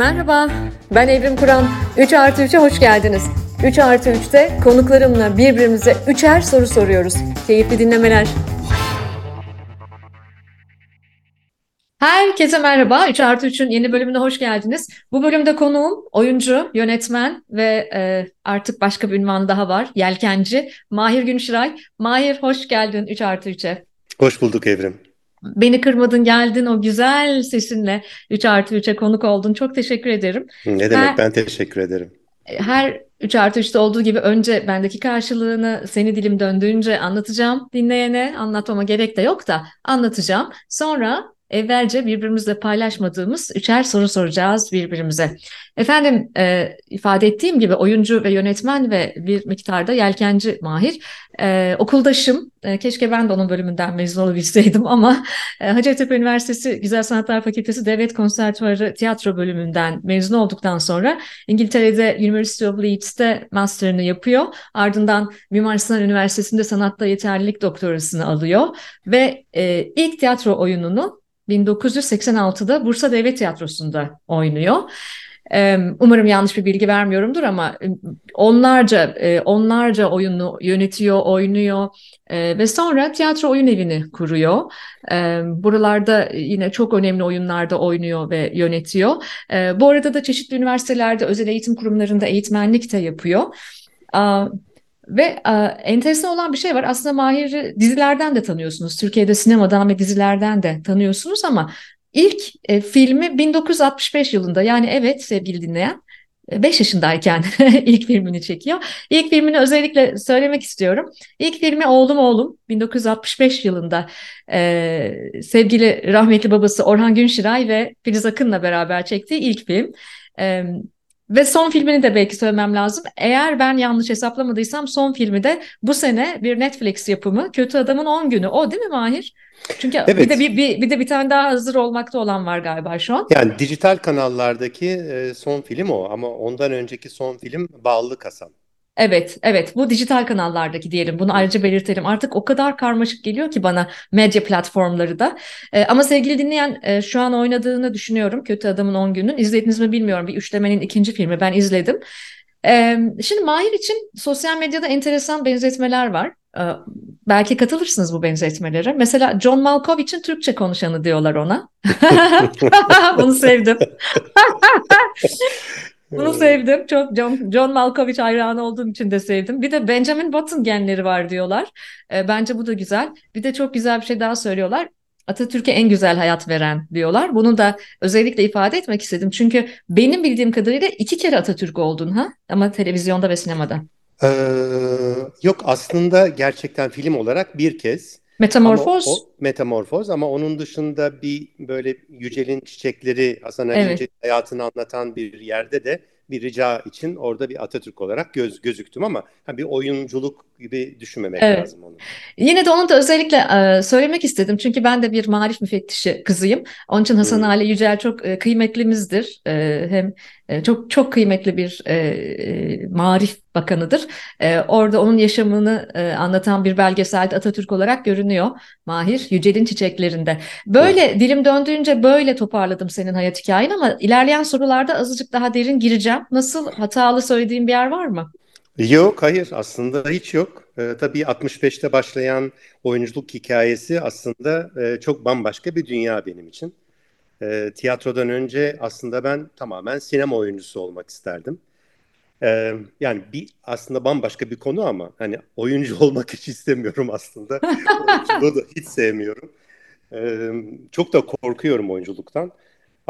Merhaba, ben Evrim Kur'an. 3 artı 3'e hoş geldiniz. 3 artı 3'te konuklarımla birbirimize üçer soru soruyoruz. Keyifli dinlemeler. Herkese merhaba. 3 artı 3'ün yeni bölümüne hoş geldiniz. Bu bölümde konuğum oyuncu, yönetmen ve e, artık başka bir ünvan daha var. Yelkenci Mahir Günşiray. Mahir hoş geldin 3 artı 3'e. Hoş bulduk Evrim. Beni kırmadın geldin o güzel sesinle 3 artı 3'e konuk oldun. Çok teşekkür ederim. Ne demek her, ben teşekkür ederim. Her 3 artı 3'te olduğu gibi önce bendeki karşılığını seni dilim döndüğünce anlatacağım dinleyene. Anlatmama gerek de yok da anlatacağım. Sonra evvelce birbirimizle paylaşmadığımız üçer soru soracağız birbirimize. Efendim e, ifade ettiğim gibi oyuncu ve yönetmen ve bir miktarda yelkenci Mahir. E, okuldaşım. E, keşke ben de onun bölümünden mezun olabilseydim ama e, Hacettepe Üniversitesi Güzel Sanatlar Fakültesi Devlet Konservatuarı Tiyatro bölümünden mezun olduktan sonra İngiltere'de University of Leeds'te master'ını yapıyor. Ardından Mimar Sinan Üniversitesi'nde sanatta yeterlilik doktorasını alıyor ve e, ilk tiyatro oyununu 1986'da Bursa Devlet Tiyatrosu'nda oynuyor. Umarım yanlış bir bilgi vermiyorumdur ama onlarca onlarca oyunu yönetiyor, oynuyor ve sonra tiyatro oyun evini kuruyor. Buralarda yine çok önemli oyunlarda oynuyor ve yönetiyor. Bu arada da çeşitli üniversitelerde, özel eğitim kurumlarında eğitmenlik de yapıyor. Ve e, enteresan olan bir şey var. Aslında Mahir'i dizilerden de tanıyorsunuz. Türkiye'de sinemadan ve dizilerden de tanıyorsunuz ama ilk e, filmi 1965 yılında. Yani evet sevgili dinleyen 5 yaşındayken ilk filmini çekiyor. İlk filmini özellikle söylemek istiyorum. İlk filmi Oğlum Oğlum 1965 yılında e, sevgili rahmetli babası Orhan Günşiray ve Filiz Akın'la beraber çektiği ilk film. E, ve son filmini de belki söylemem lazım. Eğer ben yanlış hesaplamadıysam son filmi de bu sene bir Netflix yapımı Kötü Adamın 10 Günü. O değil mi Mahir? Çünkü evet. bir de bir, bir, bir de bir tane daha hazır olmakta olan var galiba şu an. Yani dijital kanallardaki e, son film o ama ondan önceki son film Bağlı Kasam. Evet, evet. Bu dijital kanallardaki diyelim. Bunu ayrıca belirtelim. Artık o kadar karmaşık geliyor ki bana medya platformları da. Ee, ama sevgili dinleyen e, şu an oynadığını düşünüyorum. Kötü Adamın 10 günün. İzlediniz mi bilmiyorum. Bir üçlemenin ikinci filmi. Ben izledim. Ee, şimdi Mahir için sosyal medyada enteresan benzetmeler var. Ee, belki katılırsınız bu benzetmelere. Mesela John Malkovich'in Türkçe konuşanı diyorlar ona. Bunu sevdim. Bunu sevdim. Çok John, John Malkovich hayranı olduğum için de sevdim. Bir de Benjamin Button genleri var diyorlar. E, bence bu da güzel. Bir de çok güzel bir şey daha söylüyorlar. Atatürk'e en güzel hayat veren diyorlar. Bunu da özellikle ifade etmek istedim. Çünkü benim bildiğim kadarıyla iki kere Atatürk oldun ha? Ama televizyonda ve sinemada. Ee, yok aslında gerçekten film olarak bir kez. Metamorfoz. Ama o, metamorfoz ama onun dışında bir böyle Yücel'in çiçekleri Hasan Ali evet. hayatını anlatan bir yerde de bir rica için orada bir Atatürk olarak göz gözüktüm ama ha, bir oyunculuk gibi düşünmemek evet. lazım onu. Yine de onu da özellikle e, söylemek istedim. Çünkü ben de bir marif müfettişi kızıyım. Onun için Hasan hmm. Ali Yücel çok e, kıymetlimizdir. E, hem e, çok çok kıymetli bir e, e, marif bakanıdır. E, orada onun yaşamını e, anlatan bir belgeselde Atatürk olarak görünüyor. Mahir Yücel'in çiçeklerinde. Böyle evet. dilim döndüğünce böyle toparladım senin hayat hikayen ama ilerleyen sorularda azıcık daha derin gireceğim. Nasıl hatalı söylediğim bir yer var mı? Yok hayır aslında hiç yok. Ee, tabii 65'te başlayan oyunculuk hikayesi aslında e, çok bambaşka bir dünya benim için. E, tiyatrodan önce aslında ben tamamen sinema oyuncusu olmak isterdim. E, yani bir aslında bambaşka bir konu ama hani oyuncu olmak hiç istemiyorum aslında. Oyunculuğu da hiç sevmiyorum. E, çok da korkuyorum oyunculuktan.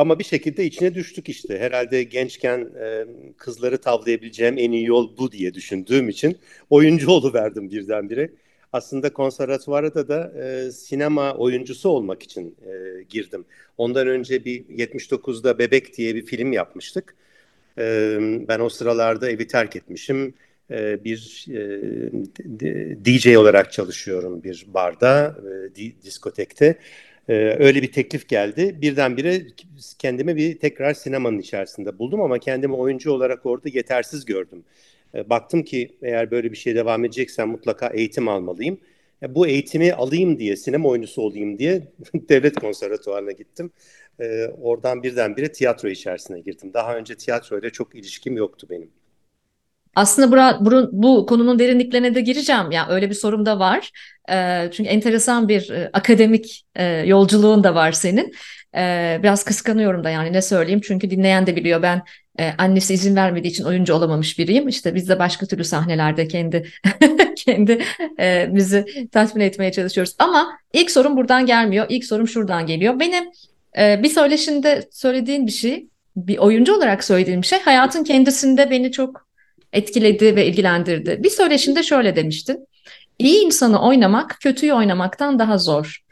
Ama bir şekilde içine düştük işte. Herhalde gençken e, kızları tavlayabileceğim en iyi yol bu diye düşündüğüm için oyuncu verdim birdenbire. Aslında konservatuvarda da e, sinema oyuncusu olmak için e, girdim. Ondan önce bir 79'da Bebek diye bir film yapmıştık. E, ben o sıralarda evi terk etmişim. E, bir e, DJ olarak çalışıyorum bir barda, e, diskotekte. Ee, öyle bir teklif geldi. Birdenbire kendimi bir tekrar sinemanın içerisinde buldum ama kendimi oyuncu olarak orada yetersiz gördüm. Ee, baktım ki eğer böyle bir şey devam edeceksem mutlaka eğitim almalıyım. Bu eğitimi alayım diye, sinema oyuncusu olayım diye devlet konservatuvarına gittim. e, oradan birdenbire tiyatro içerisine girdim. Daha önce tiyatroyla çok ilişkim yoktu benim. Aslında bura, bu, bu konunun derinliklerine de gireceğim. Yani öyle bir sorum da var. E, çünkü enteresan bir e, akademik e, yolculuğun da var senin. E, biraz kıskanıyorum da yani ne söyleyeyim. Çünkü dinleyen de biliyor ben e, annesi izin vermediği için oyuncu olamamış biriyim. İşte biz de başka türlü sahnelerde kendi kendi e, bizi tatmin etmeye çalışıyoruz. Ama ilk sorum buradan gelmiyor. İlk sorum şuradan geliyor. Benim e, bir söyleşinde söylediğin bir şey, bir oyuncu olarak söylediğim şey hayatın kendisinde beni çok etkiledi ve ilgilendirdi. Bir söyleşinde şöyle demiştin. İyi insanı oynamak kötüyü oynamaktan daha zor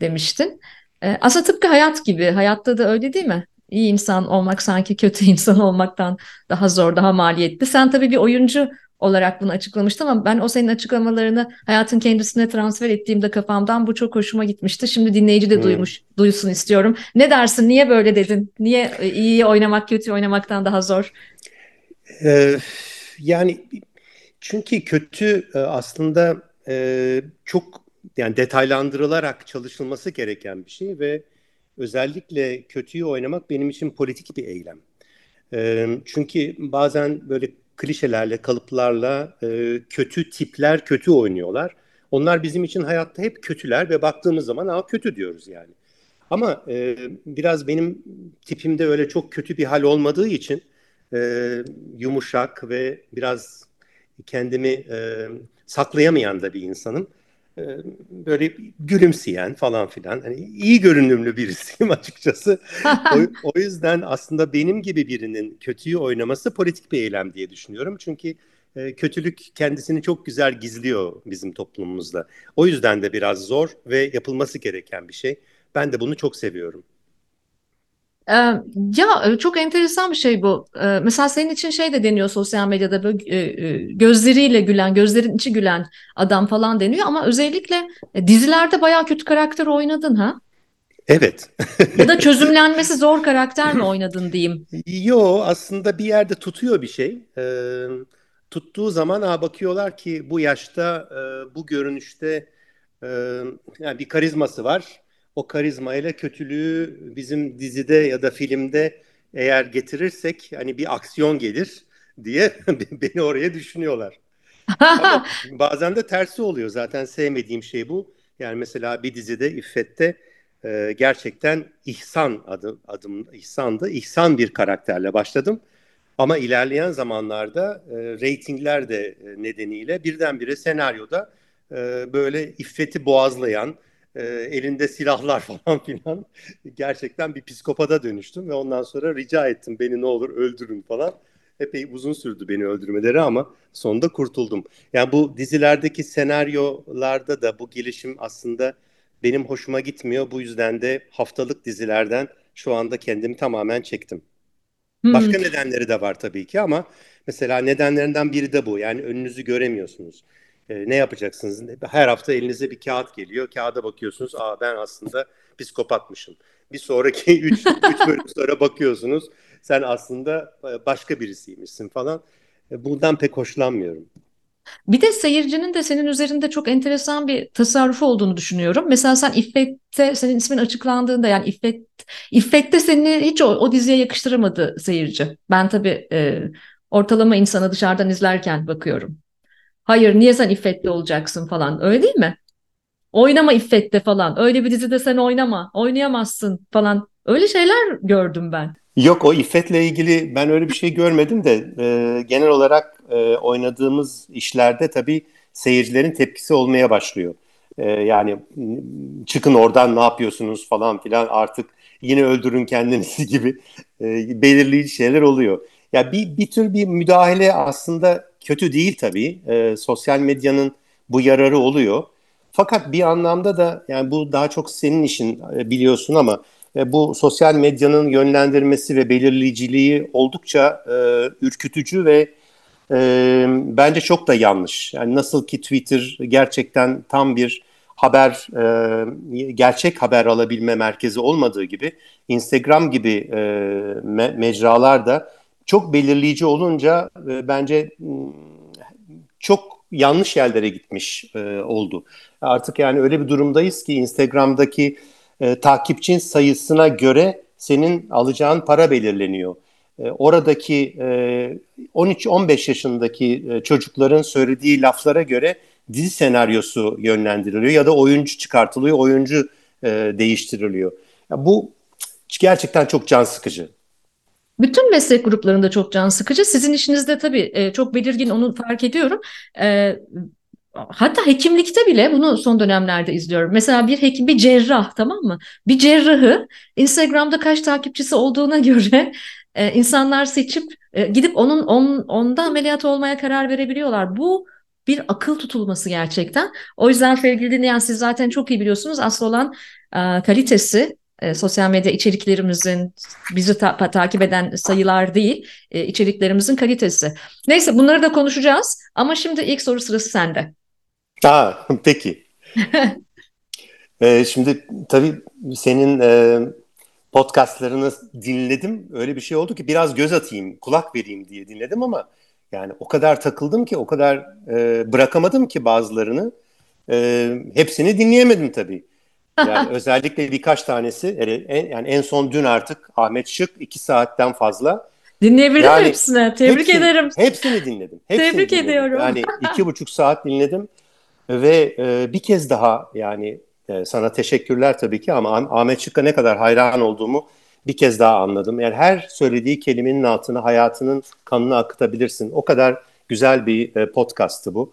demiştin. E, aslında tıpkı hayat gibi. Hayatta da öyle değil mi? İyi insan olmak sanki kötü insan olmaktan daha zor, daha maliyetli. Sen tabii bir oyuncu olarak bunu açıklamıştın ama ben o senin açıklamalarını hayatın kendisine transfer ettiğimde kafamdan bu çok hoşuma gitmişti. Şimdi dinleyici de hmm. duymuş, duysun istiyorum. Ne dersin? Niye böyle dedin? Niye iyi oynamak kötü oynamaktan daha zor? Ee, yani çünkü kötü e, aslında e, çok yani detaylandırılarak çalışılması gereken bir şey ve özellikle kötüyü oynamak benim için politik bir eylem. E, çünkü bazen böyle klişelerle, kalıplarla kötü tipler kötü oynuyorlar. Onlar bizim için hayatta hep kötüler ve baktığımız zaman aa kötü diyoruz yani. Ama e, biraz benim tipimde öyle çok kötü bir hal olmadığı için e, yumuşak ve biraz kendimi e, saklayamayan da bir insanım. E, böyle gülümseyen falan filan. Hani iyi görünümlü birisiyim açıkçası. o, o yüzden aslında benim gibi birinin kötüyü oynaması politik bir eylem diye düşünüyorum. Çünkü e, kötülük kendisini çok güzel gizliyor bizim toplumumuzda. O yüzden de biraz zor ve yapılması gereken bir şey. Ben de bunu çok seviyorum. Ya çok enteresan bir şey bu. Mesela senin için şey de deniyor sosyal medyada böyle gözleriyle gülen, gözlerin içi gülen adam falan deniyor ama özellikle e, dizilerde bayağı kötü karakter oynadın ha? Evet. ya da çözümlenmesi zor karakter mi oynadın diyeyim? Yo aslında bir yerde tutuyor bir şey. Ee, tuttuğu zaman ha, bakıyorlar ki bu yaşta e, bu görünüşte e, yani bir karizması var o karizmayla kötülüğü bizim dizide ya da filmde eğer getirirsek hani bir aksiyon gelir diye beni oraya düşünüyorlar. Ama bazen de tersi oluyor. Zaten sevmediğim şey bu. Yani mesela bir dizide İffet'te e, gerçekten İhsan adım, adım İhsan'dı. İhsan bir karakterle başladım. Ama ilerleyen zamanlarda e, reytingler de e, nedeniyle birdenbire senaryoda e, böyle İffet'i boğazlayan, e, elinde silahlar falan filan gerçekten bir psikopata dönüştüm ve ondan sonra rica ettim beni ne olur öldürün falan. Epey uzun sürdü beni öldürmeleri ama sonunda kurtuldum. Yani bu dizilerdeki senaryolarda da bu gelişim aslında benim hoşuma gitmiyor. Bu yüzden de haftalık dizilerden şu anda kendimi tamamen çektim. Başka hmm. nedenleri de var tabii ki ama mesela nedenlerinden biri de bu. Yani önünüzü göremiyorsunuz e, ne yapacaksınız? Her hafta elinize bir kağıt geliyor. Kağıda bakıyorsunuz. Aa ben aslında psikopatmışım. Bir sonraki 3 bölüm sonra bakıyorsunuz. Sen aslında e, başka birisiymişsin falan. E, bundan pek hoşlanmıyorum. Bir de seyircinin de senin üzerinde çok enteresan bir tasarrufu olduğunu düşünüyorum. Mesela sen İffet'te senin ismin açıklandığında yani İffet İffet'te seni hiç o, o diziye yakıştıramadı seyirci. Ben tabii e, ortalama insana dışarıdan izlerken bakıyorum. Hayır niye sen İffet'te olacaksın falan öyle değil mi? Oynama İffet'te falan. Öyle bir dizide sen oynama. Oynayamazsın falan. Öyle şeyler gördüm ben. Yok o İffet'le ilgili ben öyle bir şey görmedim de e, genel olarak e, oynadığımız işlerde tabii seyircilerin tepkisi olmaya başlıyor. E, yani çıkın oradan ne yapıyorsunuz falan filan artık yine öldürün kendinizi gibi e, belirleyici şeyler oluyor. Ya bir, bir tür bir müdahale aslında kötü değil tabii. E, sosyal medyanın bu yararı oluyor. Fakat bir anlamda da yani bu daha çok senin işin e, biliyorsun ama e, bu sosyal medyanın yönlendirmesi ve belirleyiciliği oldukça e, ürkütücü ve e, bence çok da yanlış. Yani nasıl ki Twitter gerçekten tam bir haber, e, gerçek haber alabilme merkezi olmadığı gibi Instagram gibi e, me mecralar da çok belirleyici olunca e, bence çok yanlış yerlere gitmiş e, oldu. Artık yani öyle bir durumdayız ki Instagram'daki e, takipçin sayısına göre senin alacağın para belirleniyor. E, oradaki e, 13-15 yaşındaki e, çocukların söylediği laflara göre dizi senaryosu yönlendiriliyor ya da oyuncu çıkartılıyor, oyuncu e, değiştiriliyor. Ya bu gerçekten çok can sıkıcı. Bütün meslek gruplarında çok can sıkıcı. Sizin işinizde tabii e, çok belirgin onu fark ediyorum. E, hatta hekimlikte bile bunu son dönemlerde izliyorum. Mesela bir hekim, bir cerrah tamam mı? Bir cerrahı Instagram'da kaç takipçisi olduğuna göre e, insanlar seçip gidip onun on, onda ameliyat olmaya karar verebiliyorlar. Bu bir akıl tutulması gerçekten. O yüzden sevgili dinleyen siz zaten çok iyi biliyorsunuz. Asıl olan kalitesi e, sosyal medya içeriklerimizin bizi ta- takip eden sayılar değil, e, içeriklerimizin kalitesi. Neyse bunları da konuşacağız ama şimdi ilk soru sırası sende. Aa, peki. ee, şimdi tabii senin e, podcastlarını dinledim. Öyle bir şey oldu ki biraz göz atayım, kulak vereyim diye dinledim ama yani o kadar takıldım ki, o kadar e, bırakamadım ki bazılarını. E, hepsini dinleyemedim tabii. Yani özellikle birkaç tanesi en, yani en son dün artık Ahmet Şık iki saatten fazla. Dinleyebildim yani, hepsini. Tebrik hepsini, ederim. Hepsini dinledim. Hepsini Tebrik dinledim. ediyorum. Yani iki buçuk saat dinledim ve e, bir kez daha yani e, sana teşekkürler tabii ki ama Ahmet Şık'a ne kadar hayran olduğumu bir kez daha anladım. Yani her söylediği kelimenin altına hayatının kanını akıtabilirsin. O kadar güzel bir e, podcast'tı bu.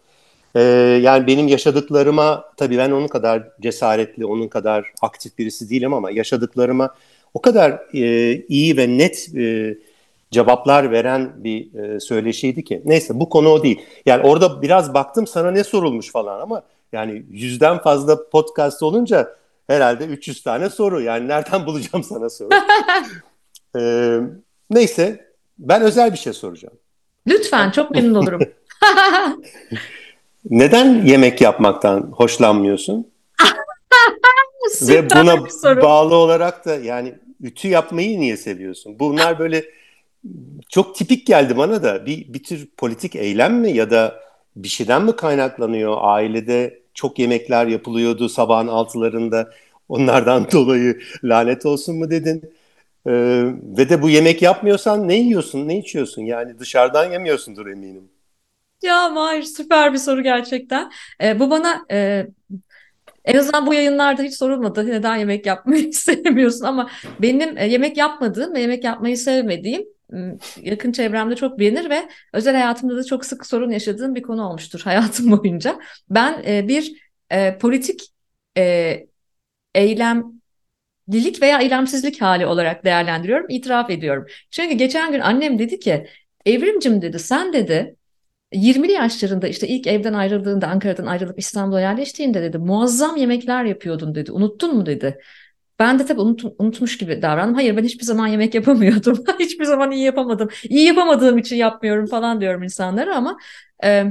Ee, yani benim yaşadıklarıma tabii ben onun kadar cesaretli, onun kadar aktif birisi değilim ama yaşadıklarıma o kadar e, iyi ve net e, cevaplar veren bir e, söyleşiydi ki. Neyse bu konu o değil. Yani orada biraz baktım sana ne sorulmuş falan ama yani yüzden fazla podcast olunca herhalde 300 tane soru. Yani nereden bulacağım sana soru? ee, neyse ben özel bir şey soracağım. Lütfen çok memnun olurum. Neden yemek yapmaktan hoşlanmıyorsun? Ve buna bağlı olarak da yani ütü yapmayı niye seviyorsun? Bunlar böyle çok tipik geldi bana da bir, bir tür politik eylem mi ya da bir şeyden mi kaynaklanıyor? Ailede çok yemekler yapılıyordu sabahın altılarında onlardan dolayı lanet olsun mu dedin? Ee, ve de bu yemek yapmıyorsan ne yiyorsun, ne içiyorsun? Yani dışarıdan yemiyorsundur eminim. Ya Mahir süper bir soru gerçekten. E, bu bana e, en azından bu yayınlarda hiç sorulmadı. Neden yemek yapmayı sevmiyorsun? Ama benim e, yemek yapmadığım ve yemek yapmayı sevmediğim yakın çevremde çok bilinir ve özel hayatımda da çok sık sorun yaşadığım bir konu olmuştur hayatım boyunca. Ben e, bir e, politik e, eylemlilik veya eylemsizlik hali olarak değerlendiriyorum, itiraf ediyorum. Çünkü geçen gün annem dedi ki, Evrimcim dedi, sen dedi 20'li yaşlarında işte ilk evden ayrıldığında Ankara'dan ayrılıp İstanbul'a yerleştiğinde dedi muazzam yemekler yapıyordun dedi. Unuttun mu dedi. Ben de tabii unut, unutmuş gibi davrandım. Hayır ben hiçbir zaman yemek yapamıyordum. hiçbir zaman iyi yapamadım. İyi yapamadığım için yapmıyorum falan diyorum insanlara ama e,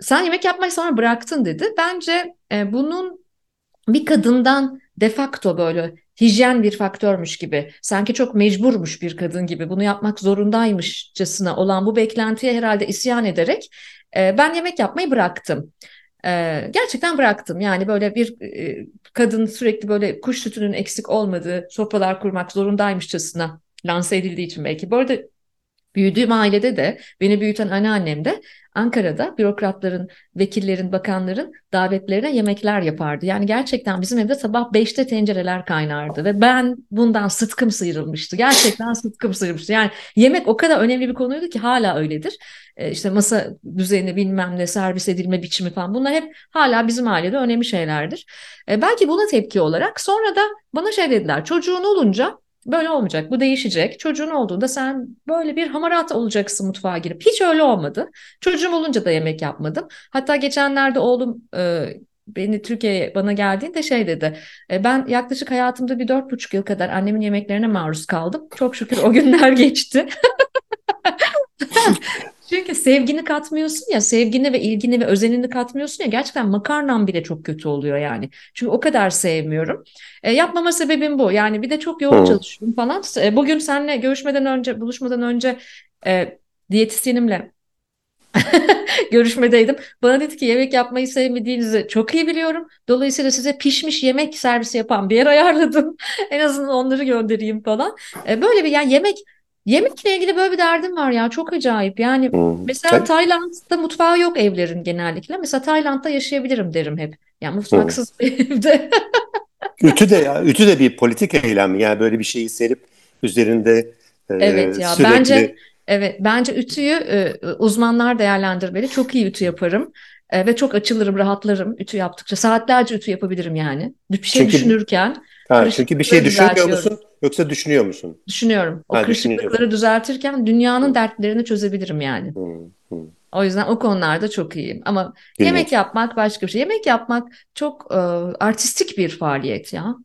sen yemek yapmayı sonra bıraktın dedi. Bence e, bunun bir kadından de facto böyle hijyen bir faktörmüş gibi, sanki çok mecburmuş bir kadın gibi, bunu yapmak zorundaymışçasına olan bu beklentiye herhalde isyan ederek e, ben yemek yapmayı bıraktım. E, gerçekten bıraktım. Yani böyle bir e, kadın sürekli böyle kuş sütünün eksik olmadığı sofralar kurmak zorundaymışçasına lanse edildiği için belki. Bu arada büyüdüğüm ailede de beni büyüten anneannem de Ankara'da bürokratların, vekillerin, bakanların davetlerine yemekler yapardı. Yani gerçekten bizim evde sabah 5'te tencereler kaynardı ve ben bundan sıtkım sıyrılmıştı. Gerçekten sıtkım sıyrılmıştı. Yani yemek o kadar önemli bir konuydu ki hala öyledir. Ee, işte masa düzeni bilmem ne servis edilme biçimi falan bunlar hep hala bizim ailede önemli şeylerdir. Ee, belki buna tepki olarak sonra da bana şey dediler çocuğun olunca Böyle olmayacak. Bu değişecek. Çocuğun olduğunda sen böyle bir hamarat olacaksın mutfağa girip. Hiç öyle olmadı. Çocuğum olunca da yemek yapmadım. Hatta geçenlerde oğlum e, beni Türkiye'ye bana geldiğinde şey dedi. E, ben yaklaşık hayatımda bir dört buçuk yıl kadar annemin yemeklerine maruz kaldım. Çok şükür o günler geçti. Çünkü sevgini katmıyorsun ya, sevgini ve ilgini ve özenini katmıyorsun ya gerçekten makarnam bile çok kötü oluyor yani. Çünkü o kadar sevmiyorum. E, yapmama sebebim bu. Yani bir de çok yoğun çalışıyorum falan. E, bugün seninle görüşmeden önce, buluşmadan önce e, diyetisyenimle görüşmedeydim. Bana dedi ki yemek yapmayı sevmediğinizi çok iyi biliyorum. Dolayısıyla size pişmiş yemek servisi yapan bir yer ayarladım. en azından onları göndereyim falan. E, böyle bir yani yemek Yemekle ilgili böyle bir derdim var ya çok acayip. Yani Hmm. mesela Tabii. Tayland'da mutfağı yok evlerin genellikle. Mesela Tayland'da yaşayabilirim derim hep. Yani Hmm. mutfaksız bir evde. Ütü de ya, ütü de bir politik eylem. Yani böyle bir şeyi serip üzerinde e, Evet ya sürekli bence evet bence ütüyü e, uzmanlar değerlendirmeli. Çok iyi ütü yaparım. E, ve çok açılırım, rahatlarım ütü yaptıkça. Saatlerce ütü yapabilirim yani. Bir şey çünkü düşünürken ha, çünkü bir şey düşünmüyor musun yoksa düşünüyor musun? Düşünüyorum. O Ha kırışıklıkları düzeltirken dünyanın dertlerini çözebilirim yani. Hmm, hmm. O yüzden o konularda çok iyiyim. Ama yemek İlginç. yapmak başka bir şey. Yemek yapmak çok e, artistik bir faaliyet ya.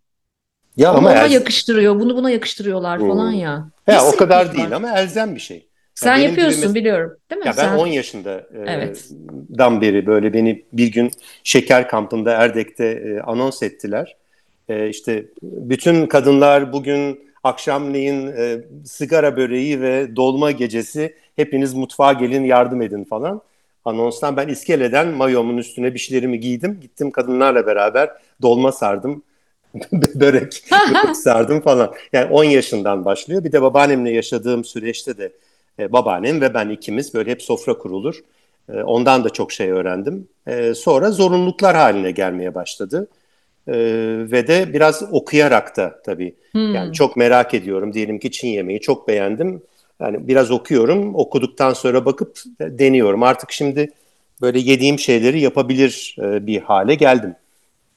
Ya Onu ama ona el, yakıştırıyor, bunu buna yakıştırıyorlar falan Hmm. ya. ya o kadar değil Hissediyorlar. ama elzem bir şey. Sen gibi yapıyorsun mes- biliyorum, değil mi? ya ben Sen 10 yaşında e, evet. dan beri böyle beni bir gün şeker kampında Erdek'te e, anons ettiler. E, işte bütün kadınlar bugün akşamleyin e, sigara böreği ve dolma gecesi hepiniz mutfağa gelin yardım edin falan. Anonstan ben iskeleden mayomun üstüne bir şeylerimi giydim. Gittim kadınlarla beraber dolma sardım. börek, börek sardım falan. Yani 10 yaşından başlıyor. Bir de babaannemle yaşadığım süreçte de e, babaannem ve ben ikimiz böyle hep sofra kurulur. E, ondan da çok şey öğrendim. E, sonra zorunluluklar haline gelmeye başladı. E, ve de biraz okuyarak da tabii. Yani Hmm. çok merak ediyorum. Diyelim ki Çin yemeği çok beğendim. Yani biraz okuyorum. Okuduktan sonra bakıp deniyorum. Artık şimdi böyle yediğim şeyleri yapabilir bir hale geldim.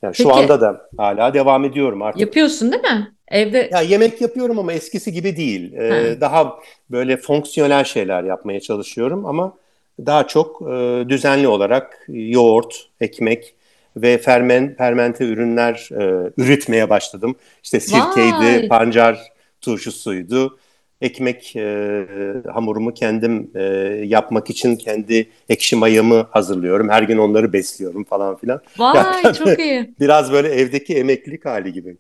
Yani şu Peki anda da hala devam ediyorum artık. yapıyorsun değil mi? Evde Ya yemek yapıyorum ama eskisi gibi değil. ha. Ee, daha böyle fonksiyonel şeyler yapmaya çalışıyorum ama daha çok e, düzenli olarak yoğurt, ekmek ve fermen, fermente ürünler e, üretmeye başladım. İşte sirkeydi, Vay. pancar turşusuydu. Ekmek e, hamurumu kendim e, yapmak için kendi ekşi mayamı hazırlıyorum. Her gün onları besliyorum falan filan. Vay çok iyi. biraz böyle evdeki emeklilik hali gibi.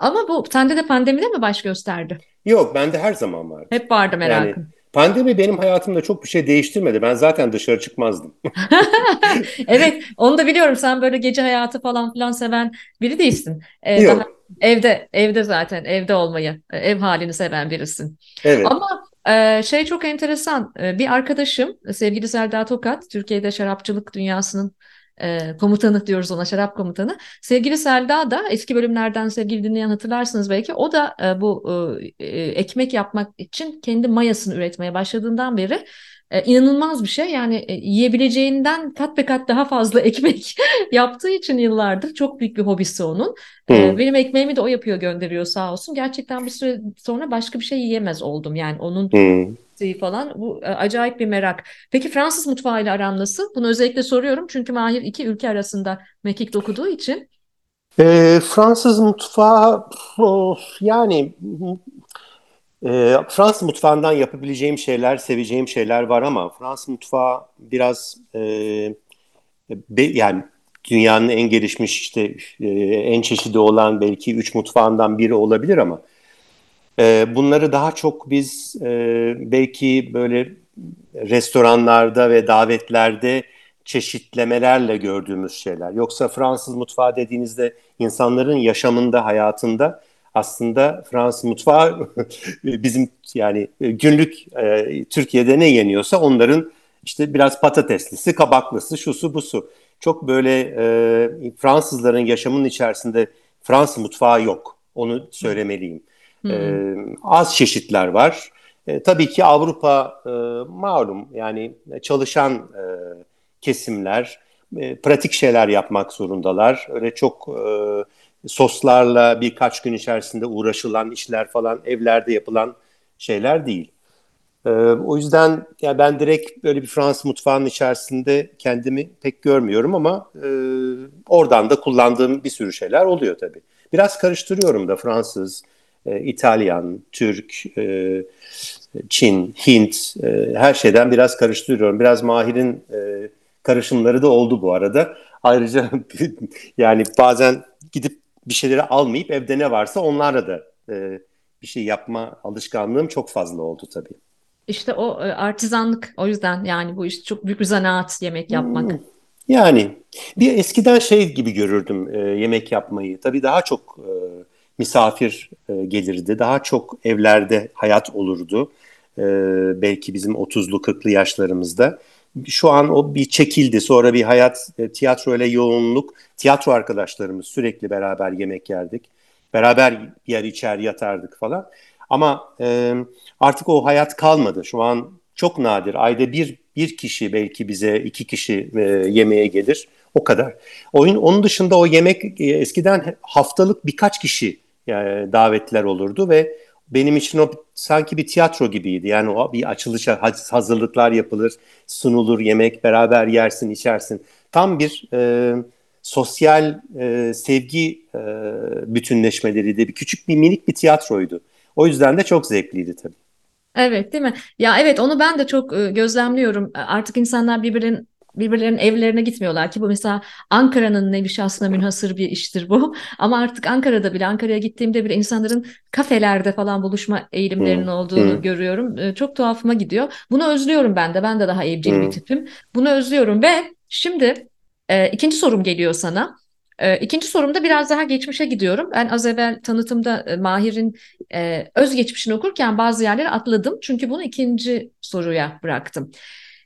Ama bu sende de pandemide mi baş gösterdi? Yok bende her zaman vardı. Hep vardı Yani merakın. pandemi benim hayatımda çok bir şey değiştirmedi. Ben zaten dışarı çıkmazdım. Evet, onu da biliyorum. Sen böyle gece hayatı falan filan seven biri değilsin. Ee, daha Yok. evde, evde zaten evde olmayı, ev halini seven birisin. Evet. Ama e, şey çok enteresan. E, Bir arkadaşım, sevgili Selda Tokat, Türkiye'de şarapçılık dünyasının e, komutanı diyoruz ona, şarap komutanı. Sevgili Selda da eski bölümlerden sevgili dinleyen hatırlarsınız belki. O da e, bu e, e, ekmek yapmak için kendi mayasını üretmeye başladığından beri e, inanılmaz bir şey. Yani e, yiyebileceğinden kat be kat daha fazla ekmek yaptığı için yıllardır çok büyük bir hobisi onun. E, Hı. benim ekmeğimi de o yapıyor gönderiyor sağ olsun. Gerçekten bir süre sonra başka bir şey yiyemez oldum. Yani onun Hı. şeyi falan bu e, acayip bir merak. Peki Fransız mutfağıyla aran nasıl? Bunu özellikle soruyorum çünkü Mahir iki ülke arasında mekik dokuduğu için. Ee, Fransız mutfağı of, yani e, Fransız mutfağından yapabileceğim şeyler, seveceğim şeyler var ama Fransız mutfağı biraz e, be- yani dünyanın en gelişmiş işte e, en çeşitli olan belki üç mutfağından biri olabilir ama e, bunları daha çok biz e, belki böyle restoranlarda ve davetlerde çeşitlemelerle gördüğümüz şeyler. Yoksa Fransız mutfağı dediğinizde insanların yaşamında, hayatında aslında Fransız mutfağı bizim yani günlük e, Türkiye'de ne yeniyorsa onların işte biraz patateslisi, kabaklısı, şusu busu. Çok böyle e, Fransızların yaşamının içerisinde Fransız mutfağı yok. Onu söylemeliyim. Hmm. E, az çeşitler var. E, tabii ki Avrupa e, malum yani çalışan e, kesimler e, pratik şeyler yapmak zorundalar. Öyle çok e, soslarla birkaç gün içerisinde uğraşılan işler falan evlerde yapılan şeyler değil. E, o yüzden ya ben direkt böyle bir Fransız mutfağının içerisinde kendimi pek görmüyorum ama e, oradan da kullandığım bir sürü şeyler oluyor tabii. Biraz karıştırıyorum da Fransız, e, İtalyan, Türk, e, Çin, Hint e, her şeyden biraz karıştırıyorum. Biraz Mahir'in e, karışımları da oldu bu arada. Ayrıca yani bazen gidip bir şeyleri almayıp evde ne varsa onlarla da e, bir şey yapma alışkanlığım çok fazla oldu tabii. İşte o e, artizanlık o yüzden yani bu iş çok büyük bir zanaat yemek yapmak. Hmm. Yani bir eskiden şey gibi görürdüm e, yemek yapmayı. Tabii daha çok e, misafir e, gelirdi. Daha çok evlerde hayat olurdu. E, belki bizim 30'lu 40'lı yaşlarımızda. Şu an o bir çekildi. Sonra bir hayat e, tiyatro ile yoğunluk. Tiyatro arkadaşlarımız sürekli beraber yemek yerdik. Beraber yer içer yatardık falan. Ama e, artık o hayat kalmadı. Şu an çok nadir. Ayda bir bir kişi belki bize iki kişi e, yemeğe gelir. O kadar. Oyun onun dışında o yemek e, eskiden haftalık birkaç kişi yani e, davetler olurdu ve benim için o sanki bir tiyatro gibiydi. Yani o bir açılışa hazırlıklar yapılır, sunulur, yemek beraber yersin, içersin. Tam bir e, sosyal e, sevgi e, bütünleşmeleriydi. Bir küçük bir minik bir tiyatroydu. O yüzden de çok zevkliydi tabii. Evet, değil mi? Ya evet onu ben de çok e, gözlemliyorum. Artık insanlar birbirinin birbirlerinin evlerine gitmiyorlar ki bu mesela Ankara'nın nevi şahsına münhasır bir iştir bu. Ama artık Ankara'da bile Ankara'ya gittiğimde bile insanların kafelerde falan buluşma eğilimlerinin hmm. olduğunu hmm. görüyorum. Çok tuhafıma gidiyor. Bunu özlüyorum ben de. Ben de daha evcil hmm. bir tipim. Bunu özlüyorum ve şimdi e, ikinci sorum geliyor sana. E, ikinci sorumda biraz daha geçmişe gidiyorum. Ben az evvel tanıtımda e, Mahir'in e, özgeçmişini okurken bazı yerleri atladım. Çünkü bunu ikinci soruya bıraktım.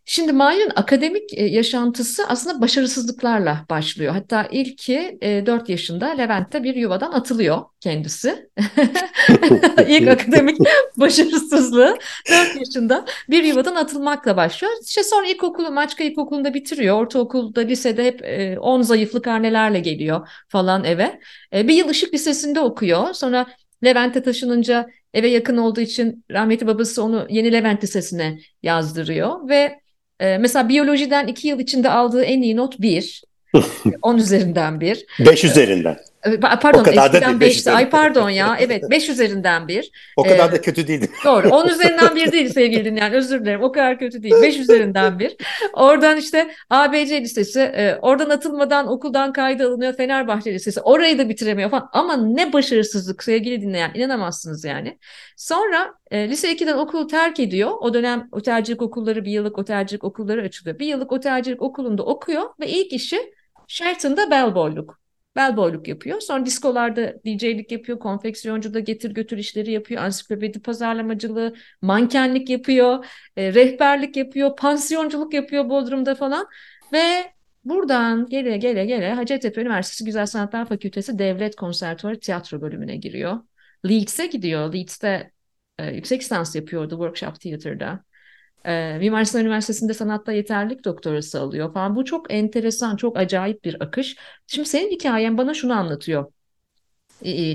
Şimdi Mahir'in akademik e, yaşantısı aslında başarısızlıklarla başlıyor. Hatta ilki e, 4 yaşında Levent'te bir yuvadan atılıyor kendisi. İlk akademik başarısızlığı 4 yaşında bir yuvadan atılmakla başlıyor. İşte sonra ilkokulu, Maçka İlkokulu'nda bitiriyor. Ortaokulda, lisede hep 10 e, zayıflı karnelerle geliyor falan eve. E, bir yıl Işık Lisesi'nde okuyor. Sonra Levent'e taşınınca eve yakın olduğu için rahmetli babası onu Yeni Levent Lisesi'ne yazdırıyor ve e, mesela biyolojiden iki yıl içinde aldığı en iyi not bir. 10 üzerinden bir. 5 üzerinden. Ee, pardon o kadar eskiden 5'ti. Ay pardon ya. Evet 5 üzerinden bir. O kadar ee, da kötü değildi. Doğru. 10 üzerinden bir değil sevgili dinleyen. Özür dilerim. O kadar kötü değil. 5 üzerinden bir. Oradan işte ABC Lisesi. E, oradan atılmadan okuldan kaydı alınıyor. Fenerbahçe Lisesi. Orayı da bitiremiyor falan. Ama ne başarısızlık sevgili dinleyen. inanamazsınız yani. Sonra e, lise 2'den okulu terk ediyor. O dönem otelcilik okulları bir yıllık otelcilik okulları açılıyor. Bir yıllık otelcilik okulunda okuyor ve ilk işi Sheraton'da bellboyluk bellboyluk yapıyor. Sonra diskolarda DJ'lik yapıyor, konfeksiyoncu da getir götür işleri yapıyor, ansiklopedi pazarlamacılığı, mankenlik yapıyor, e, rehberlik yapıyor, pansiyonculuk yapıyor Bodrum'da falan ve buradan gele gele gele Hacettepe Üniversitesi Güzel Sanatlar Fakültesi Devlet Konservatuarı Tiyatro bölümüne giriyor. Leeds'e gidiyor. Leeds'te e, yüksek lisans yapıyordu Workshop Theater'da. E, Mimar Sinan Üniversitesi'nde sanatta yeterlik doktorası alıyor falan. Bu çok enteresan, çok acayip bir akış. Şimdi senin hikayen bana şunu anlatıyor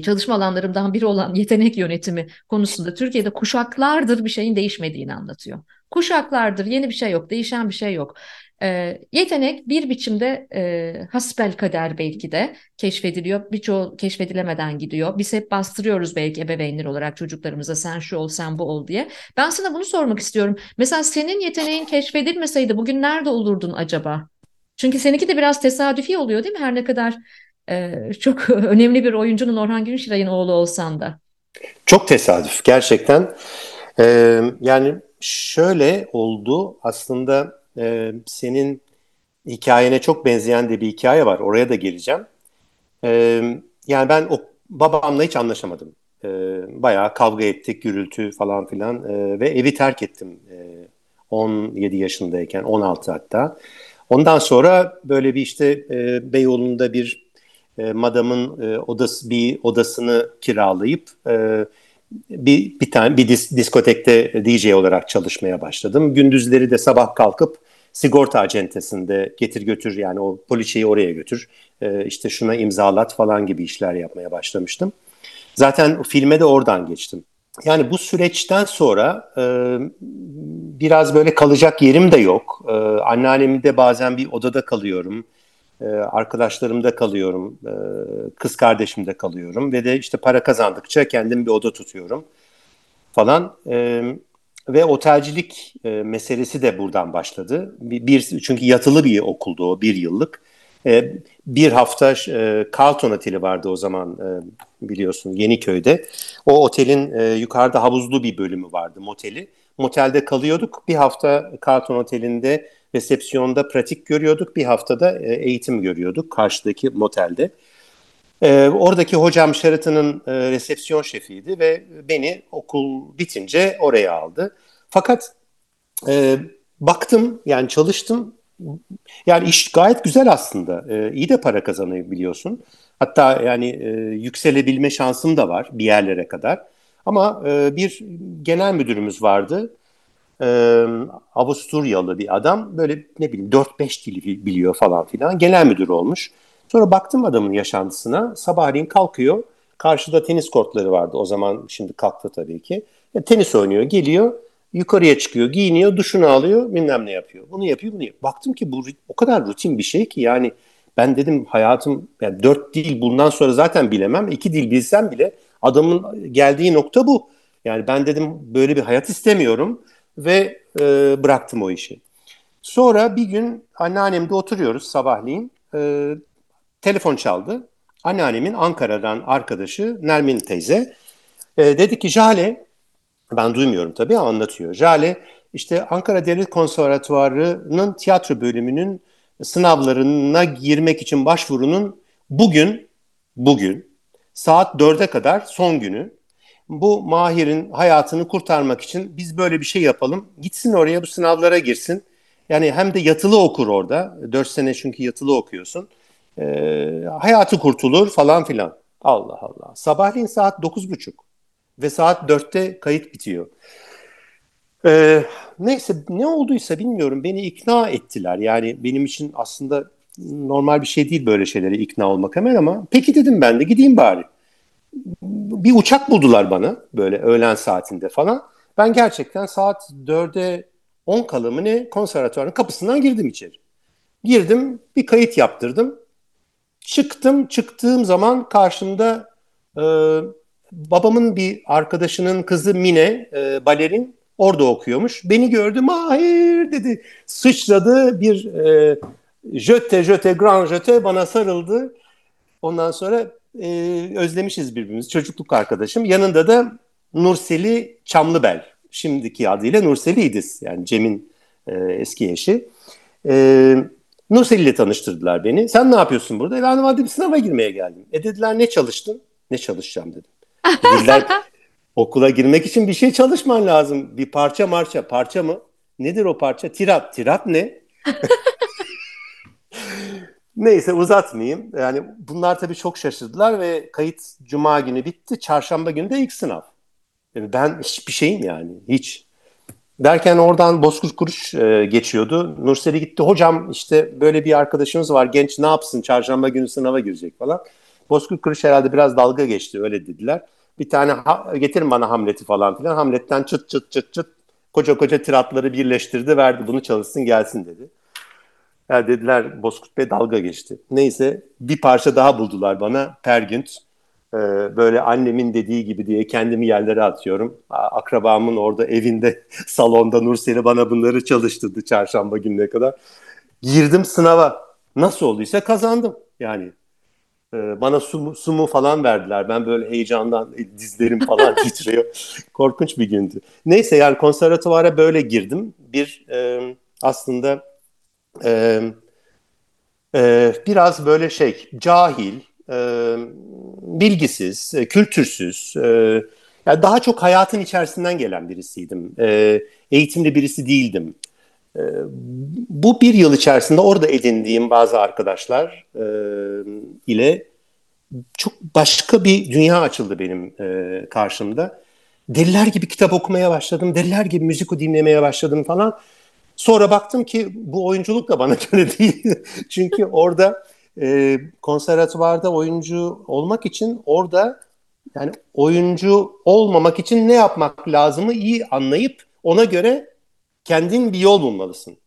çalışma alanlarımdan biri olan yetenek yönetimi konusunda Türkiye'de kuşaklardır bir şeyin değişmediğini anlatıyor. Kuşaklardır yeni bir şey yok, değişen bir şey yok. E, yetenek bir biçimde e, hasbel kader belki de keşfediliyor. Birçoğu keşfedilemeden gidiyor. Biz hep bastırıyoruz belki ebeveynler olarak çocuklarımıza sen şu ol sen bu ol diye. Ben sana bunu sormak istiyorum. Mesela senin yeteneğin keşfedilmeseydi bugün nerede olurdun acaba? Çünkü seninki de biraz tesadüfi oluyor değil mi? Her ne kadar e, çok önemli bir oyuncunun Orhan Günşiray'ın oğlu olsan da. Çok tesadüf gerçekten. Ee, yani şöyle oldu aslında e, senin hikayene çok benzeyen de bir hikaye var. Oraya da geleceğim. E, yani ben o babamla hiç anlaşamadım. E, bayağı kavga ettik, gürültü falan filan e, ve evi terk ettim. E, 17 yaşındayken, 16 hatta. Ondan sonra böyle bir işte e, Beyoğlu'nda bir e, madamın e, odası bir odasını kiralayıp e, bir bir tane bir dis, diskotekte DJ olarak çalışmaya başladım. Gündüzleri de sabah kalkıp sigorta acentesinde getir götür yani o poliçeyi oraya götür e, işte şuna imzalat falan gibi işler yapmaya başlamıştım. Zaten filme de oradan geçtim. Yani bu süreçten sonra e, biraz böyle kalacak yerim de yok. E, anneannemde bazen bir odada kalıyorum. E, arkadaşlarımda kalıyorum. E, kız kardeşimde kalıyorum. Ve de işte para kazandıkça kendim bir oda tutuyorum falan. E, ve otelcilik e, meselesi de buradan başladı. Bir, çünkü yatılı bir okuldu o bir yıllık. Bir hafta e, Carlton Oteli vardı o zaman e, biliyorsun Yeniköy'de. O otelin e, yukarıda havuzlu bir bölümü vardı moteli. Motelde kalıyorduk. Bir hafta Carlton Oteli'nde resepsiyonda pratik görüyorduk. Bir haftada e, eğitim görüyorduk karşıdaki motelde. E, oradaki hocam Sheraton'ın e, resepsiyon şefiydi ve beni okul bitince oraya aldı. Fakat e, baktım yani çalıştım. Yani iş gayet güzel aslında. E, iyi de para kazanıyor biliyorsun. Hatta yani yükselebilme şansım da var bir yerlere kadar. Ama bir genel müdürümüz vardı. E, Avusturyalı bir adam. Böyle ne bileyim 4-5 dili biliyor falan filan. Genel müdür olmuş. Sonra baktım adamın yaşantısına. Sabahleyin kalkıyor. Karşıda tenis kortları vardı o zaman. Şimdi kalktı tabii ki. Ya, tenis oynuyor. Geliyor. Yukarıya çıkıyor. Giyiniyor. Duşunu alıyor. Bilmem ne yapıyor. Bunu yapıyor. Bunu yapıyor. Baktım ki bu o kadar rutin bir şey ki yani ben dedim hayatım yani dört dil bundan sonra zaten bilemem. iki dil bilsem bile adamın geldiği nokta bu. Yani ben dedim böyle bir hayat istemiyorum ve e, bıraktım o işi. Sonra bir gün anneannemde oturuyoruz sabahleyin. E, telefon çaldı. Anneannemin Ankara'dan arkadaşı Nermin teyze. E, dedi ki Jale, ben duymuyorum tabii anlatıyor. Jale işte Ankara Devlet Konservatuvarı'nın tiyatro bölümünün sınavlarına girmek için başvurunun bugün, bugün saat 4'e kadar son günü. Bu Mahir'in hayatını kurtarmak için biz böyle bir şey yapalım. Gitsin oraya bu sınavlara girsin. Yani hem de yatılı okur orada. 4 sene çünkü yatılı okuyorsun. Ee, hayatı kurtulur falan filan. Allah Allah. Sabahleyin saat 9.30 ve saat 4'te kayıt bitiyor. Ee, neyse ne olduysa bilmiyorum beni ikna ettiler. Yani benim için aslında normal bir şey değil böyle şeylere ikna olmak hemen ama peki dedim ben de gideyim bari. Bir uçak buldular bana böyle öğlen saatinde falan. Ben gerçekten saat 4'e 10 kala mı ne konservatuvarın kapısından girdim içeri. Girdim bir kayıt yaptırdım. Çıktım çıktığım zaman karşımda e, babamın bir arkadaşının kızı Mine e, balerin orada okuyormuş. Beni gördü Mahir dedi. Sıçradı bir e, jöte jöte grand jöte bana sarıldı. Ondan sonra e, özlemişiz birbirimizi. Çocukluk arkadaşım. Yanında da Nurseli Çamlıbel. Şimdiki adıyla Nurseli İdiz. Yani Cem'in e, eski eşi. E, Nurseli ile tanıştırdılar beni. Sen ne yapıyorsun burada? E, ben de sınava girmeye geldim. E dediler ne çalıştın? Ne çalışacağım dedim. Dediler okula girmek için bir şey çalışman lazım. Bir parça marça. Parça mı? Nedir o parça? Tirap. Tirap ne? Neyse uzatmayayım. Yani bunlar tabii çok şaşırdılar ve kayıt cuma günü bitti. Çarşamba günü de ilk sınav. Yani ben hiçbir şeyim yani. Hiç. Derken oradan Bozkurt Kuruş e, geçiyordu. Nurseli gitti. Hocam işte böyle bir arkadaşımız var. Genç ne yapsın? Çarşamba günü sınava girecek falan. Bozkurt Kuruş herhalde biraz dalga geçti. Öyle dediler. Bir tane ha, getirin bana Hamlet'i falan filan. Hamlet'ten çıt çıt çıt çıt koca koca tiratları birleştirdi verdi. Bunu çalışsın gelsin dedi. Ya dediler Bozkurt Bey dalga geçti. Neyse bir parça daha buldular bana Pergünt. Ee, böyle annemin dediği gibi diye kendimi yerlere atıyorum. Akrabamın orada evinde salonda Nurseli bana bunları çalıştırdı çarşamba gününe kadar. Girdim sınava. Nasıl olduysa kazandım. Yani e, bana sumu, sumu falan verdiler. Ben böyle heyecandan dizlerim falan titriyor. Korkunç bir gündü. Neyse yani konservatuvara böyle girdim. Bir e, aslında e, e, biraz böyle şey cahil, e, bilgisiz, e, kültürsüz, e, yani daha çok hayatın içerisinden gelen birisiydim. E, eğitimli birisi değildim. E, bu bir yıl içerisinde orada edindiğim bazı arkadaşlar e, ile çok başka bir dünya açıldı benim e, karşımda. Deliler gibi kitap okumaya başladım, deliler gibi müzik dinlemeye başladım falan. Sonra baktım ki bu oyunculuk da bana göre değil. Çünkü orada e, konservatuvarda oyuncu olmak için orada yani oyuncu olmamak için ne yapmak lazımı iyi anlayıp ona göre kendin bir yol bulmalısın.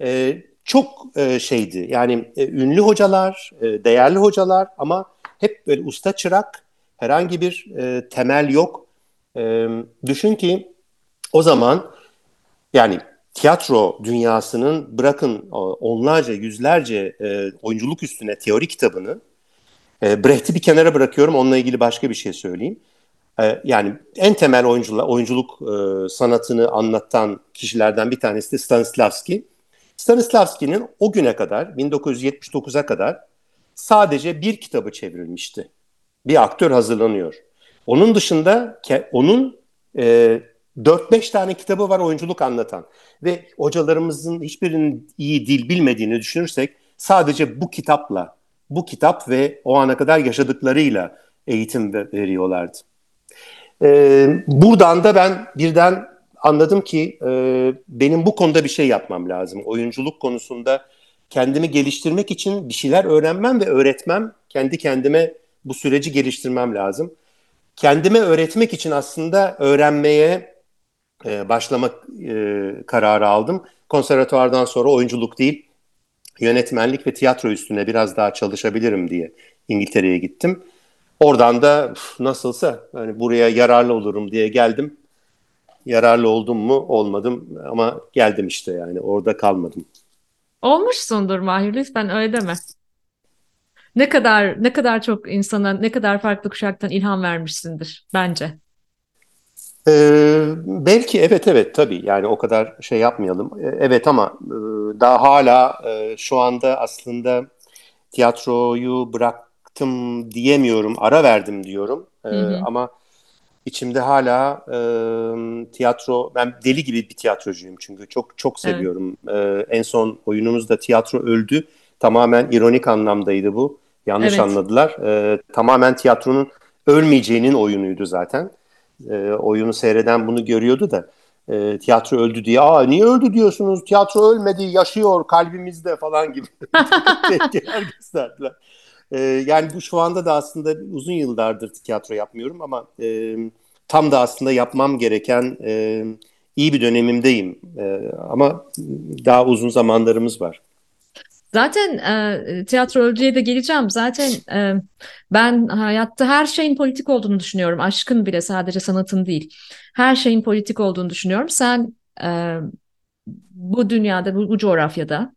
E, çok e, şeydi yani e, ünlü hocalar, e, değerli hocalar ama hep böyle usta çırak herhangi bir e, temel yok. E, düşün ki o zaman yani tiyatro dünyasının bırakın onlarca, yüzlerce e, oyunculuk üstüne teori kitabını e, Brecht'i bir kenara bırakıyorum. Onunla ilgili başka bir şey söyleyeyim. E, yani en temel oyunculuk, oyunculuk e, sanatını anlatan kişilerden bir tanesi de Stanislavski. Stanislavski'nin o güne kadar 1979'a kadar sadece bir kitabı çevrilmişti. Bir aktör hazırlanıyor. Onun dışında onun e, 4-5 tane kitabı var oyunculuk anlatan. Ve hocalarımızın hiçbirinin iyi dil bilmediğini düşünürsek sadece bu kitapla, bu kitap ve o ana kadar yaşadıklarıyla eğitim veriyorlardı. Ee, buradan da ben birden anladım ki e, benim bu konuda bir şey yapmam lazım. Oyunculuk konusunda kendimi geliştirmek için bir şeyler öğrenmem ve öğretmem, kendi kendime bu süreci geliştirmem lazım. Kendime öğretmek için aslında öğrenmeye e, başlamak e, kararı aldım. Konservatuvardan sonra oyunculuk değil, yönetmenlik ve tiyatro üstüne biraz daha çalışabilirim diye İngiltere'ye gittim. Oradan da nasılsa hani buraya yararlı olurum diye geldim. Yararlı oldum mu? Olmadım ama geldim işte yani orada kalmadım. Olmuşsundur Mahir lütfen öyle deme. Ne kadar ne kadar çok insana ne kadar farklı kuşaktan ilham vermişsindir bence. Ee, belki evet evet tabii yani o kadar şey yapmayalım. Ee, evet ama e, daha hala e, şu anda aslında tiyatroyu bıraktım diyemiyorum, ara verdim diyorum. Ee, hı hı. Ama içimde hala e, tiyatro, ben deli gibi bir tiyatrocuyum çünkü çok çok seviyorum. Evet. Ee, en son oyunumuzda tiyatro öldü. Tamamen ironik anlamdaydı bu. Yanlış evet. anladılar. Ee, tamamen tiyatronun ölmeyeceğinin oyunuydu zaten e, oyunu seyreden bunu görüyordu da e, tiyatro öldü diye aa niye öldü diyorsunuz tiyatro ölmedi yaşıyor kalbimizde falan gibi tepkiler gösterdiler. E, yani bu şu anda da aslında uzun yıllardır tiyatro yapmıyorum ama e, tam da aslında yapmam gereken e, iyi bir dönemimdeyim e, ama daha uzun zamanlarımız var. Zaten e, tiyatro öldüğe de geleceğim. Zaten e, ben hayatta her şeyin politik olduğunu düşünüyorum. Aşkın bile sadece sanatın değil. Her şeyin politik olduğunu düşünüyorum. Sen e, bu dünyada, bu, bu coğrafyada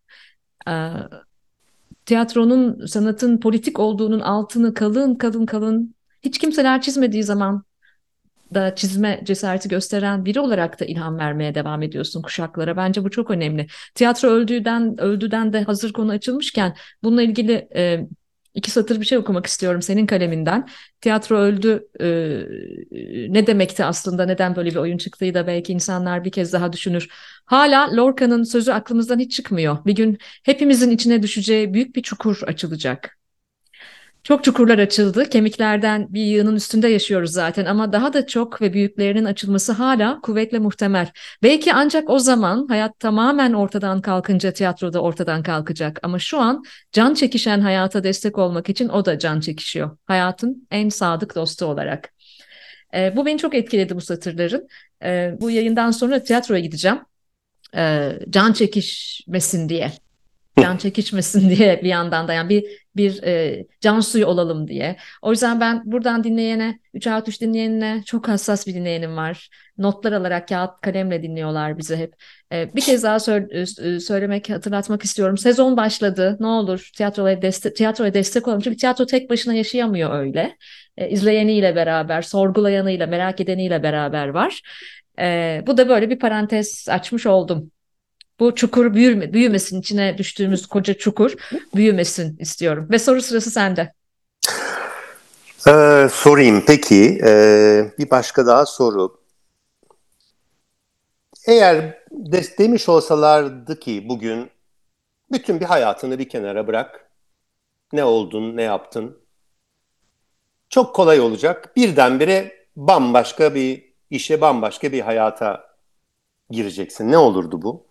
e, tiyatronun, sanatın politik olduğunun altını kalın kalın kalın hiç kimseler çizmediği zaman da çizme cesareti gösteren biri olarak da ilham vermeye devam ediyorsun kuşaklara. Bence bu çok önemli. Tiyatro öldüğüden öldüden de hazır konu açılmışken bununla ilgili e, iki satır bir şey okumak istiyorum senin kaleminden. Tiyatro öldü e, ne demekti aslında neden böyle bir oyun çıktığı da belki insanlar bir kez daha düşünür. Hala Lorca'nın sözü aklımızdan hiç çıkmıyor. Bir gün hepimizin içine düşeceği büyük bir çukur açılacak. Çok çukurlar açıldı. Kemiklerden bir yığının üstünde yaşıyoruz zaten ama daha da çok ve büyüklerinin açılması hala kuvvetle muhtemel. Belki ancak o zaman hayat tamamen ortadan kalkınca tiyatroda ortadan kalkacak. Ama şu an can çekişen hayata destek olmak için o da can çekişiyor. Hayatın en sadık dostu olarak. E, bu beni çok etkiledi bu satırların. E, bu yayından sonra tiyatroya gideceğim. E, can çekişmesin diye can çekişmesin diye bir yandan da yani bir bir e, can suyu olalım diye. O yüzden ben buradan dinleyene, 3 out 3 dinleyenine çok hassas bir dinleyenim var. Notlar alarak kağıt kalemle dinliyorlar bizi hep. E, bir kez daha sö- e, söylemek, hatırlatmak istiyorum. Sezon başladı. Ne olur tiyatroya destek, tiyatroya destek olalım. Çünkü tiyatro tek başına yaşayamıyor öyle. E, izleyeniyle beraber, sorgulayanıyla, merak edeniyle beraber var. E, bu da böyle bir parantez açmış oldum bu çukur büyüme, büyümesin içine düştüğümüz koca çukur büyümesin istiyorum. Ve soru sırası sende. Ee, sorayım peki ee, bir başka daha soru. Eğer de, demiş olsalardı ki bugün bütün bir hayatını bir kenara bırak. Ne oldun, ne yaptın? Çok kolay olacak. Birdenbire bambaşka bir işe, bambaşka bir hayata gireceksin. Ne olurdu bu?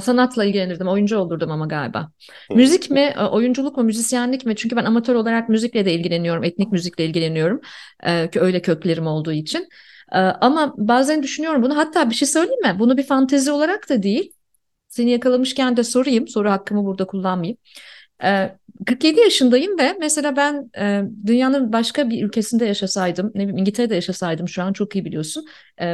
Sanatla ilgilenirdim, oyuncu olurdum ama galiba. Müzik mi, oyunculuk mu, müzisyenlik mi? Çünkü ben amatör olarak müzikle de ilgileniyorum, etnik müzikle ilgileniyorum. öyle köklerim olduğu için. ama bazen düşünüyorum bunu. Hatta bir şey söyleyeyim mi? Bunu bir fantezi olarak da değil. Seni yakalamışken de sorayım. Soru hakkımı burada kullanmayayım. 47 yaşındayım ve mesela ben dünyanın başka bir ülkesinde yaşasaydım, ne bileyim İngiltere'de yaşasaydım şu an çok iyi biliyorsun.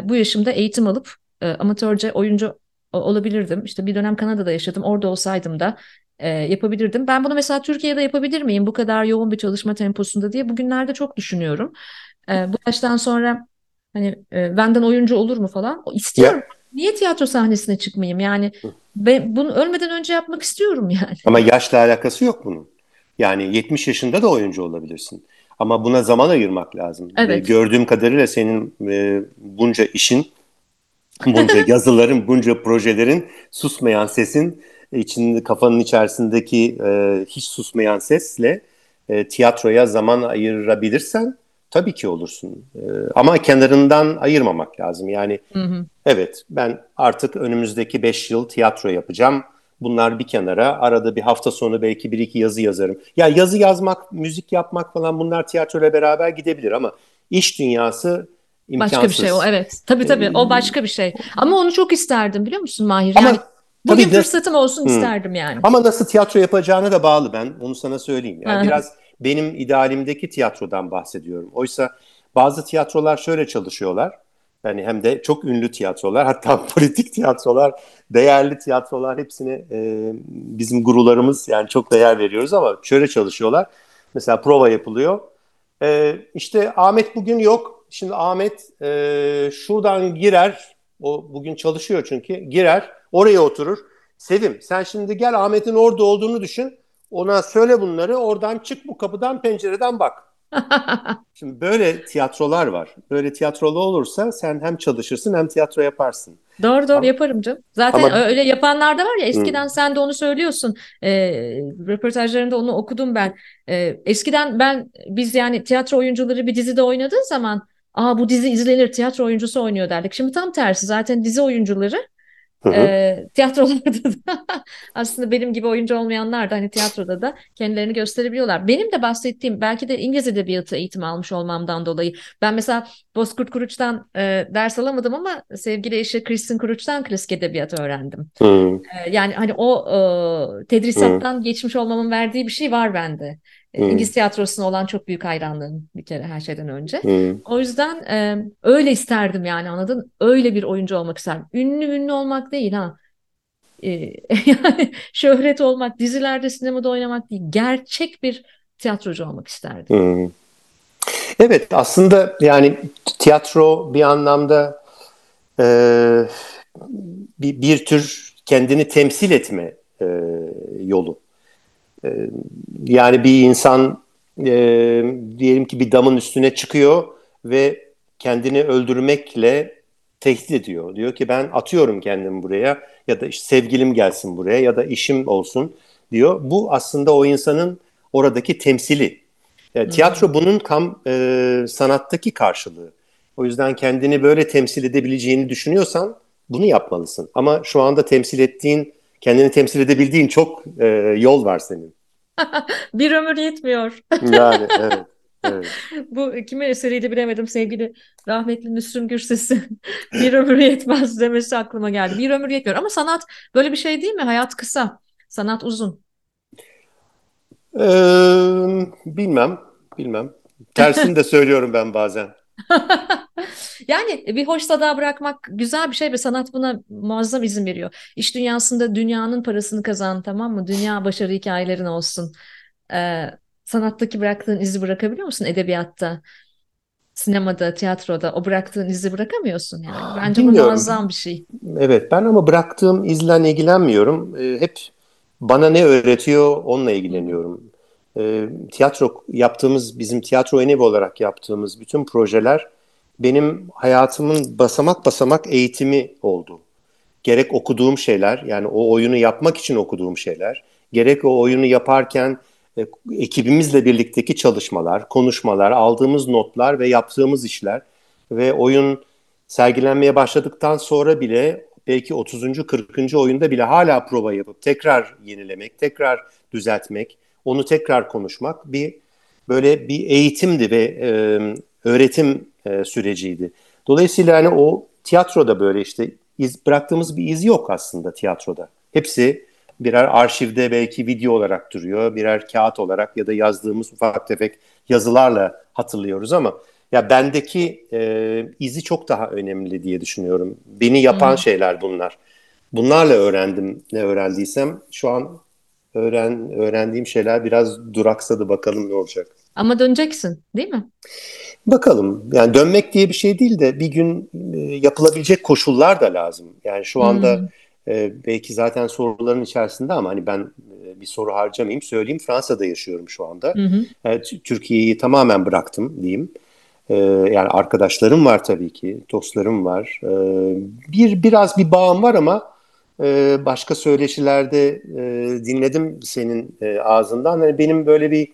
bu yaşımda eğitim alıp e, amatörce oyuncu olabilirdim. İşte bir dönem Kanada'da yaşadım. Orada olsaydım da e, yapabilirdim. Ben bunu mesela Türkiye'de yapabilir miyim bu kadar yoğun bir çalışma temposunda diye bugünlerde çok düşünüyorum. E, bu yaştan sonra hani e, benden oyuncu olur mu falan istiyorum. Ya. Niye tiyatro sahnesine çıkmayayım? Yani ben bunu ölmeden önce yapmak istiyorum yani. Ama yaşla alakası yok bunun. Yani 70 yaşında da oyuncu olabilirsin. Ama buna zaman ayırmak lazım. Evet. gördüğüm kadarıyla senin e, bunca işin, bunca yazıların, bunca projelerin, susmayan sesin, içinde kafanın içerisindeki e, hiç susmayan sesle e, tiyatroya zaman ayırabilirsen tabii ki olursun. E, ama kenarından ayırmamak lazım. Yani hı hı. evet ben artık önümüzdeki 5 yıl tiyatro yapacağım Bunlar bir kenara. Arada bir hafta sonu belki bir iki yazı yazarım. Ya yazı yazmak, müzik yapmak falan bunlar tiyatroyla beraber gidebilir ama iş dünyası imkansız. Başka bir şey o evet. Tabii tabii o başka bir şey. Ama onu çok isterdim biliyor musun Mahir? Yani ama, bugün tabii fırsatım olsun hmm. isterdim yani. Ama nasıl tiyatro yapacağına da bağlı ben onu sana söyleyeyim. Yani biraz benim idealimdeki tiyatrodan bahsediyorum. Oysa bazı tiyatrolar şöyle çalışıyorlar. Yani hem de çok ünlü tiyatrolar hatta politik tiyatrolar, değerli tiyatrolar hepsine e, bizim gurularımız yani çok değer veriyoruz ama şöyle çalışıyorlar. Mesela prova yapılıyor. E, işte Ahmet bugün yok. Şimdi Ahmet e, şuradan girer. O bugün çalışıyor çünkü. Girer. Oraya oturur. Sevim sen şimdi gel Ahmet'in orada olduğunu düşün. Ona söyle bunları. Oradan çık bu kapıdan pencereden bak. Şimdi böyle tiyatrolar var. Böyle tiyatrolu olursa sen hem çalışırsın hem tiyatro yaparsın. Doğru doğru ama, yaparım canım. Zaten ama, öyle yapanlar da var ya eskiden hmm. sen de onu söylüyorsun. E, röportajlarında onu okudum ben. E, eskiden ben biz yani tiyatro oyuncuları bir dizide oynadığı zaman Aa bu dizi izlenir tiyatro oyuncusu oynuyor derdik. Şimdi tam tersi zaten dizi oyuncuları e, tiyatrolarda da aslında benim gibi oyuncu olmayanlar da hani tiyatroda da kendilerini gösterebiliyorlar. Benim de bahsettiğim belki de İngiliz Edebiyatı eğitimi almış olmamdan dolayı. Ben mesela Bozkurt Kuruç'tan e, ders alamadım ama sevgili eşi Kristin Kuruç'tan klasik edebiyat öğrendim. E, yani hani o e, tedrisattan geçmiş olmamın verdiği bir şey var bende. Hmm. İngiliz tiyatrosuna olan çok büyük hayranlığım bir kere her şeyden önce. Hmm. O yüzden e, öyle isterdim yani anladın? Öyle bir oyuncu olmak isterdim. Ünlü ünlü olmak değil ha. E, yani şöhret olmak, dizilerde, sinemada oynamak değil. Gerçek bir tiyatrocu olmak isterdim. Hmm. Evet aslında yani tiyatro bir anlamda e, bir, bir tür kendini temsil etme e, yolu. Ee, yani bir insan e, diyelim ki bir damın üstüne çıkıyor ve kendini öldürmekle tehdit ediyor. Diyor ki ben atıyorum kendimi buraya ya da işte sevgilim gelsin buraya ya da işim olsun diyor. Bu aslında o insanın oradaki temsili. Yani tiyatro bunun kam e, sanattaki karşılığı. O yüzden kendini böyle temsil edebileceğini düşünüyorsan bunu yapmalısın. Ama şu anda temsil ettiğin kendini temsil edebildiğin çok e, yol var senin. bir ömür yetmiyor. yani evet. Evet. Bu kimin eseriydi bilemedim sevgili rahmetli Müslüm Gürses'in bir ömür yetmez demesi aklıma geldi. Bir ömür yetmiyor ama sanat böyle bir şey değil mi? Hayat kısa, sanat uzun. Ee, bilmem, bilmem. Tersini de söylüyorum ben bazen. Yani bir hoş sada bırakmak güzel bir şey ve sanat buna muazzam izin veriyor. İş dünyasında dünyanın parasını kazan tamam mı? Dünya başarı hikayelerin olsun. Ee, sanattaki bıraktığın izi bırakabiliyor musun edebiyatta? Sinemada, tiyatroda o bıraktığın izi bırakamıyorsun yani. Bence Bilmiyorum. bu muazzam bir şey. Evet ben ama bıraktığım izle ilgilenmiyorum. Ee, hep bana ne öğretiyor onunla ilgileniyorum. Ee, tiyatro yaptığımız, bizim tiyatro enevi olarak yaptığımız bütün projeler benim hayatımın basamak basamak eğitimi oldu. Gerek okuduğum şeyler yani o oyunu yapmak için okuduğum şeyler, gerek o oyunu yaparken e, ekibimizle birlikteki çalışmalar, konuşmalar, aldığımız notlar ve yaptığımız işler ve oyun sergilenmeye başladıktan sonra bile belki 30. 40. oyunda bile hala prova yapıp tekrar yenilemek, tekrar düzeltmek, onu tekrar konuşmak bir böyle bir eğitimdi ve e, öğretim e, süreciydi. Dolayısıyla hani o tiyatroda böyle işte iz, bıraktığımız bir iz yok aslında tiyatroda. Hepsi birer arşivde belki video olarak duruyor, birer kağıt olarak ya da yazdığımız ufak tefek yazılarla hatırlıyoruz ama Ya bendeki e, izi çok daha önemli diye düşünüyorum. Beni yapan hmm. şeyler bunlar. Bunlarla öğrendim ne öğrendiysem. Şu an öğren öğrendiğim şeyler biraz duraksadı bakalım ne olacak. Ama döneceksin değil mi? Bakalım. Yani dönmek diye bir şey değil de bir gün e, yapılabilecek koşullar da lazım. Yani şu anda hmm. e, belki zaten soruların içerisinde ama hani ben e, bir soru harcamayayım söyleyeyim. Fransa'da yaşıyorum şu anda. Hmm. E, Türkiye'yi tamamen bıraktım diyeyim. E, yani arkadaşlarım var tabii ki, dostlarım var. E, bir biraz bir bağım var ama e, başka söyleşilerde e, dinledim senin e, ağzından. Yani benim böyle bir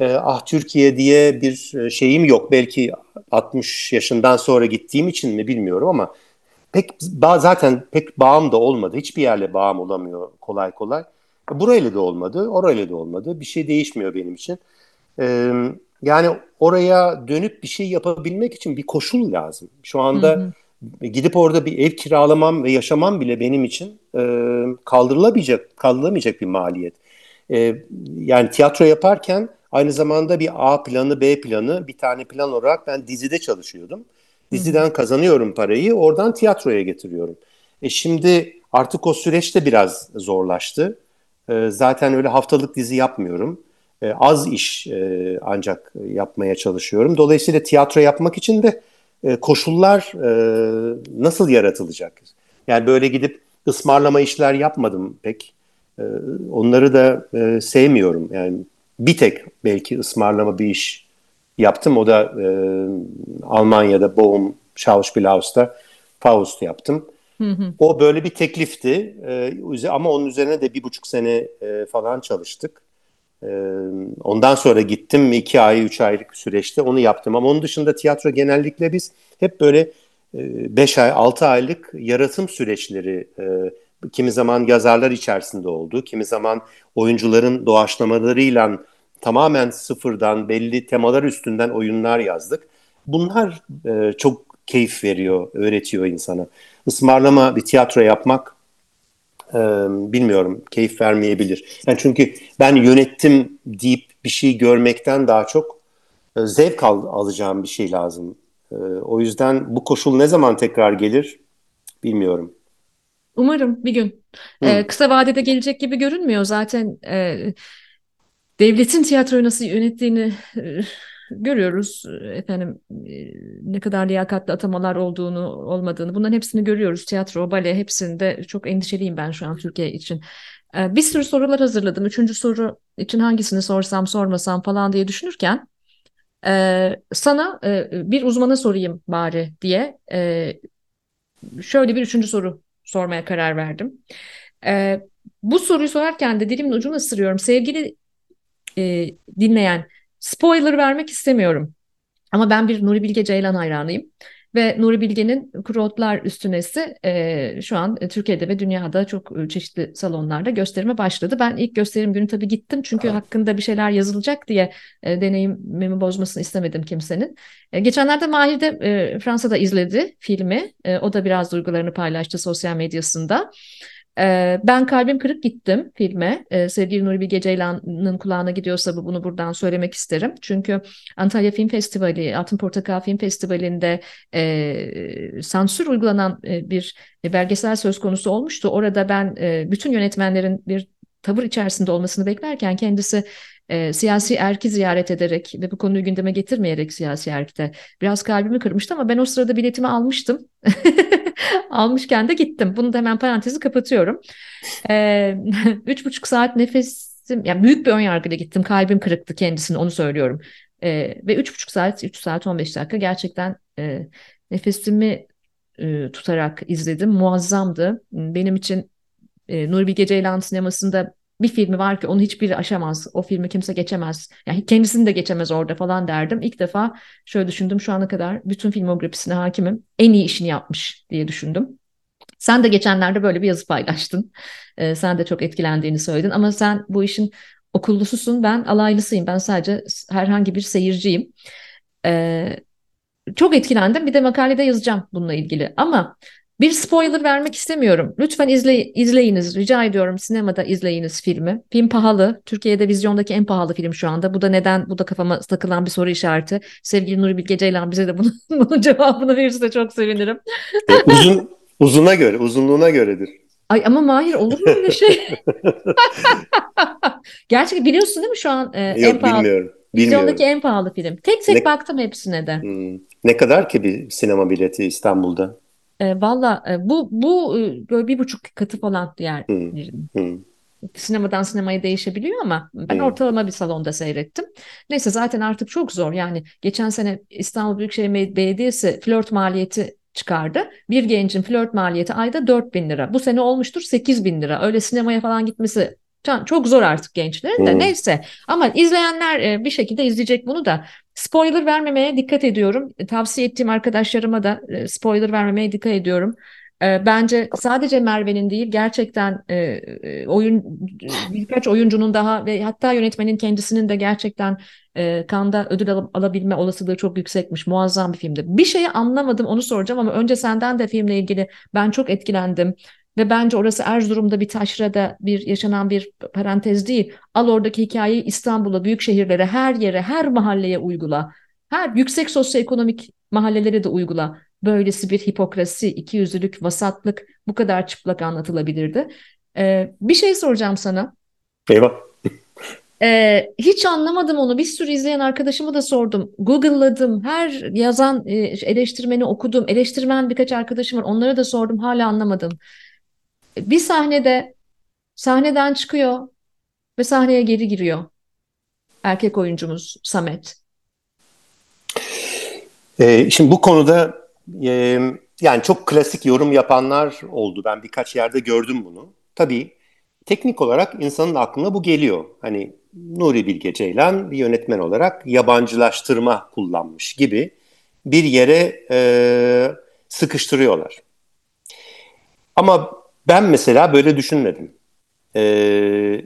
e, ah Türkiye diye bir şeyim yok. Belki 60 yaşından sonra gittiğim için mi bilmiyorum ama pek zaten pek bağım da olmadı. Hiçbir yerle bağım olamıyor kolay kolay. Burayla da olmadı, orayla da olmadı. Bir şey değişmiyor benim için. Ee, yani oraya dönüp bir şey yapabilmek için bir koşul lazım. Şu anda hı hı. Gidip orada bir ev kiralamam ve yaşamam bile benim için e, kaldırılamayacak kaldırılamayacak bir maliyet. E, yani tiyatro yaparken Aynı zamanda bir A planı, B planı, bir tane plan olarak ben dizide çalışıyordum. Diziden kazanıyorum parayı, oradan tiyatroya getiriyorum. E şimdi artık o süreçte biraz zorlaştı. E, zaten öyle haftalık dizi yapmıyorum. E, az iş e, ancak yapmaya çalışıyorum. Dolayısıyla tiyatro yapmak için de e, koşullar e, nasıl yaratılacak? Yani böyle gidip ısmarlama işler yapmadım pek. E, onları da e, sevmiyorum. Yani bir tek belki ısmarlama bir iş yaptım. O da e, Almanya'da Bochum Schauspielhaus'ta Faust yaptım. Hı hı. O böyle bir teklifti ama onun üzerine de bir buçuk sene e, falan çalıştık. Ee, ondan sonra gittim iki ay, üç aylık süreçte onu yaptım. Ama onun dışında tiyatro genellikle biz hep böyle e, beş ay, altı aylık yaratım süreçleri e, kimi zaman yazarlar içerisinde oldu, kimi zaman oyuncuların doğaçlamalarıyla tamamen sıfırdan belli temalar üstünden oyunlar yazdık. Bunlar e, çok keyif veriyor, öğretiyor insana. Ismarlama bir tiyatro yapmak e, bilmiyorum keyif vermeyebilir. Yani çünkü ben yönettim deyip bir şey görmekten daha çok e, zevk al, alacağım bir şey lazım. E, o yüzden bu koşul ne zaman tekrar gelir bilmiyorum. Umarım bir gün. Ee, kısa vadede gelecek gibi görünmüyor zaten. E, devletin tiyatroyu nasıl yönettiğini görüyoruz. Efendim e, ne kadar liyakatli atamalar olduğunu, olmadığını bunların hepsini görüyoruz. Tiyatro, bale hepsinde çok endişeliyim ben şu an Türkiye için. E, bir sürü sorular hazırladım. Üçüncü soru için hangisini sorsam sormasam falan diye düşünürken e, sana e, bir uzmana sorayım bari diye e, şöyle bir üçüncü soru sormaya karar verdim. E, bu soruyu sorarken de dilimin ucunu ısırıyorum. Sevgili e, dinleyen, spoiler vermek istemiyorum. Ama ben bir Nuri Bilge Ceylan hayranıyım. Ve Nuri Bilge'nin Kuru Otlar Üstünesi e, şu an Türkiye'de ve dünyada çok çeşitli salonlarda gösterime başladı. Ben ilk gösterim günü tabii gittim çünkü hakkında bir şeyler yazılacak diye e, deneyimimi bozmasını istemedim kimsenin. E, geçenlerde Mahir de e, Fransa'da izledi filmi. E, o da biraz duygularını paylaştı sosyal medyasında. Ee, ben kalbim kırık gittim filme. Ee, sevgili Nuri Bilge Ceylan'ın kulağına gidiyorsa bu bunu buradan söylemek isterim. Çünkü Antalya Film Festivali, Altın Portakal Film Festivali'nde e, sansür uygulanan e, bir belgesel söz konusu olmuştu. Orada ben e, bütün yönetmenlerin bir tavır içerisinde olmasını beklerken kendisi e, siyasi erki ziyaret ederek ve bu konuyu gündeme getirmeyerek siyasi erkte biraz kalbimi kırmıştı ama ben o sırada biletimi almıştım. Almışken de gittim. Bunu da hemen parantezi kapatıyorum. E, üç buçuk saat nefesim, yani büyük bir ön yargıyla gittim. Kalbim kırıktı kendisini onu söylüyorum. E, ve üç buçuk saat, üç saat on beş dakika gerçekten e, nefesimi e, tutarak izledim. Muazzamdı. Benim için e, Nuri Bilge Ceylan sinemasında bir filmi var ki onu hiçbiri aşamaz. O filmi kimse geçemez. Yani kendisini de geçemez orada falan derdim. İlk defa şöyle düşündüm şu ana kadar bütün filmografisine hakimim. En iyi işini yapmış diye düşündüm. Sen de geçenlerde böyle bir yazı paylaştın. Ee, sen de çok etkilendiğini söyledin ama sen bu işin okullususun. Ben alaylısıyım. Ben sadece herhangi bir seyirciyim. Ee, çok etkilendim. Bir de makalede yazacağım bununla ilgili. Ama Bir spoiler vermek istemiyorum. Lütfen izle, izleyiniz. Rica ediyorum sinemada izleyiniz filmi. Film pahalı. Türkiye'de vizyondaki en pahalı film şu anda. Bu da neden? Bu da kafama takılan bir soru işareti. Sevgili Nuri Bilge Ceylan bize de bunun, bunun cevabını verirse çok sevinirim. E, uzun uzuna göre, uzunluğuna göredir. Ay ama Mahir olur mu öyle şey? Gerçekten biliyorsun değil mi şu an e, Yok en pahalı? bilmiyorum. Vizyondaki Bilmiyorum. en pahalı film. Tek tek Ne- baktım hepsine de. Hmm. Ne kadar ki bir sinema bileti İstanbul'da? E, Valla e, bu bu e, böyle bir buçuk katı falan diğer Hmm. Hmm. sinemadan sinemaya değişebiliyor ama ben Hmm. ortalama bir salonda seyrettim. Neyse zaten artık çok zor. Yani geçen sene İstanbul Büyükşehir Belediyesi flört maliyeti çıkardı. Bir gencin flört maliyeti ayda 4 bin lira. Bu sene olmuştur 8 bin lira. Öyle sinemaya falan gitmesi çok zor artık gençlerin de. Hmm. Neyse ama izleyenler e, bir şekilde izleyecek bunu da. Spoiler vermemeye dikkat ediyorum. Tavsiye ettiğim arkadaşlarıma da e, spoiler vermemeye dikkat ediyorum. E, Bence sadece Merve'nin değil gerçekten e, e, oyun birkaç oyuncunun daha ve hatta yönetmenin kendisinin de gerçekten e, Cannes'da ödül al- alabilme olasılığı çok yüksekmiş. Muazzam bir filmdi. Bir şeyi anlamadım onu soracağım ama önce senden de filmle ilgili ben çok etkilendim. Ve bence orası Erzurum'da bir taşrada bir yaşanan bir parantez değil. Al oradaki hikayeyi İstanbul'a, büyük şehirlere, her yere, her mahalleye uygula. Her yüksek sosyoekonomik mahallelere de uygula. Böylesi bir hipokrasi, ikiyüzlülük, vasatlık bu kadar çıplak anlatılabilirdi. Ee, bir şey soracağım sana. Eyvah. Ee, hiç anlamadım onu. Bir sürü izleyen arkadaşıma da sordum. Google'ladım. Her yazan e, eleştirmeni okudum. Eleştirmen birkaç arkadaşım var. Onlara da sordum. Hala anlamadım. Bir sahnede sahneden çıkıyor ve sahneye geri giriyor. Erkek oyuncumuz Samet. Ee, şimdi bu konuda e, yani çok klasik yorum yapanlar oldu. Ben birkaç yerde gördüm bunu. Tabii teknik olarak insanın aklına bu geliyor. Hani Nuri Bilge Ceylan bir yönetmen olarak yabancılaştırma kullanmış gibi bir yere e, sıkıştırıyorlar. Ama ben mesela böyle düşünmedim. Ee,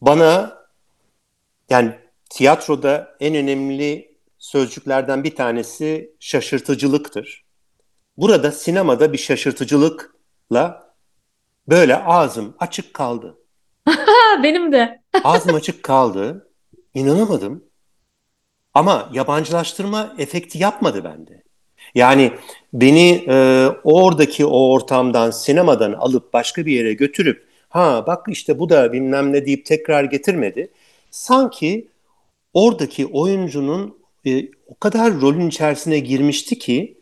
bana yani tiyatroda en önemli sözcüklerden bir tanesi şaşırtıcılıktır. Burada sinemada bir şaşırtıcılıkla böyle ağzım açık kaldı. Benim de. Ağzım açık kaldı. İnanamadım. Ama yabancılaştırma efekti yapmadı bende. Yani beni e, oradaki o ortamdan, sinemadan alıp başka bir yere götürüp ha bak işte bu da bilmem ne deyip tekrar getirmedi. Sanki oradaki oyuncunun e, o kadar rolün içerisine girmişti ki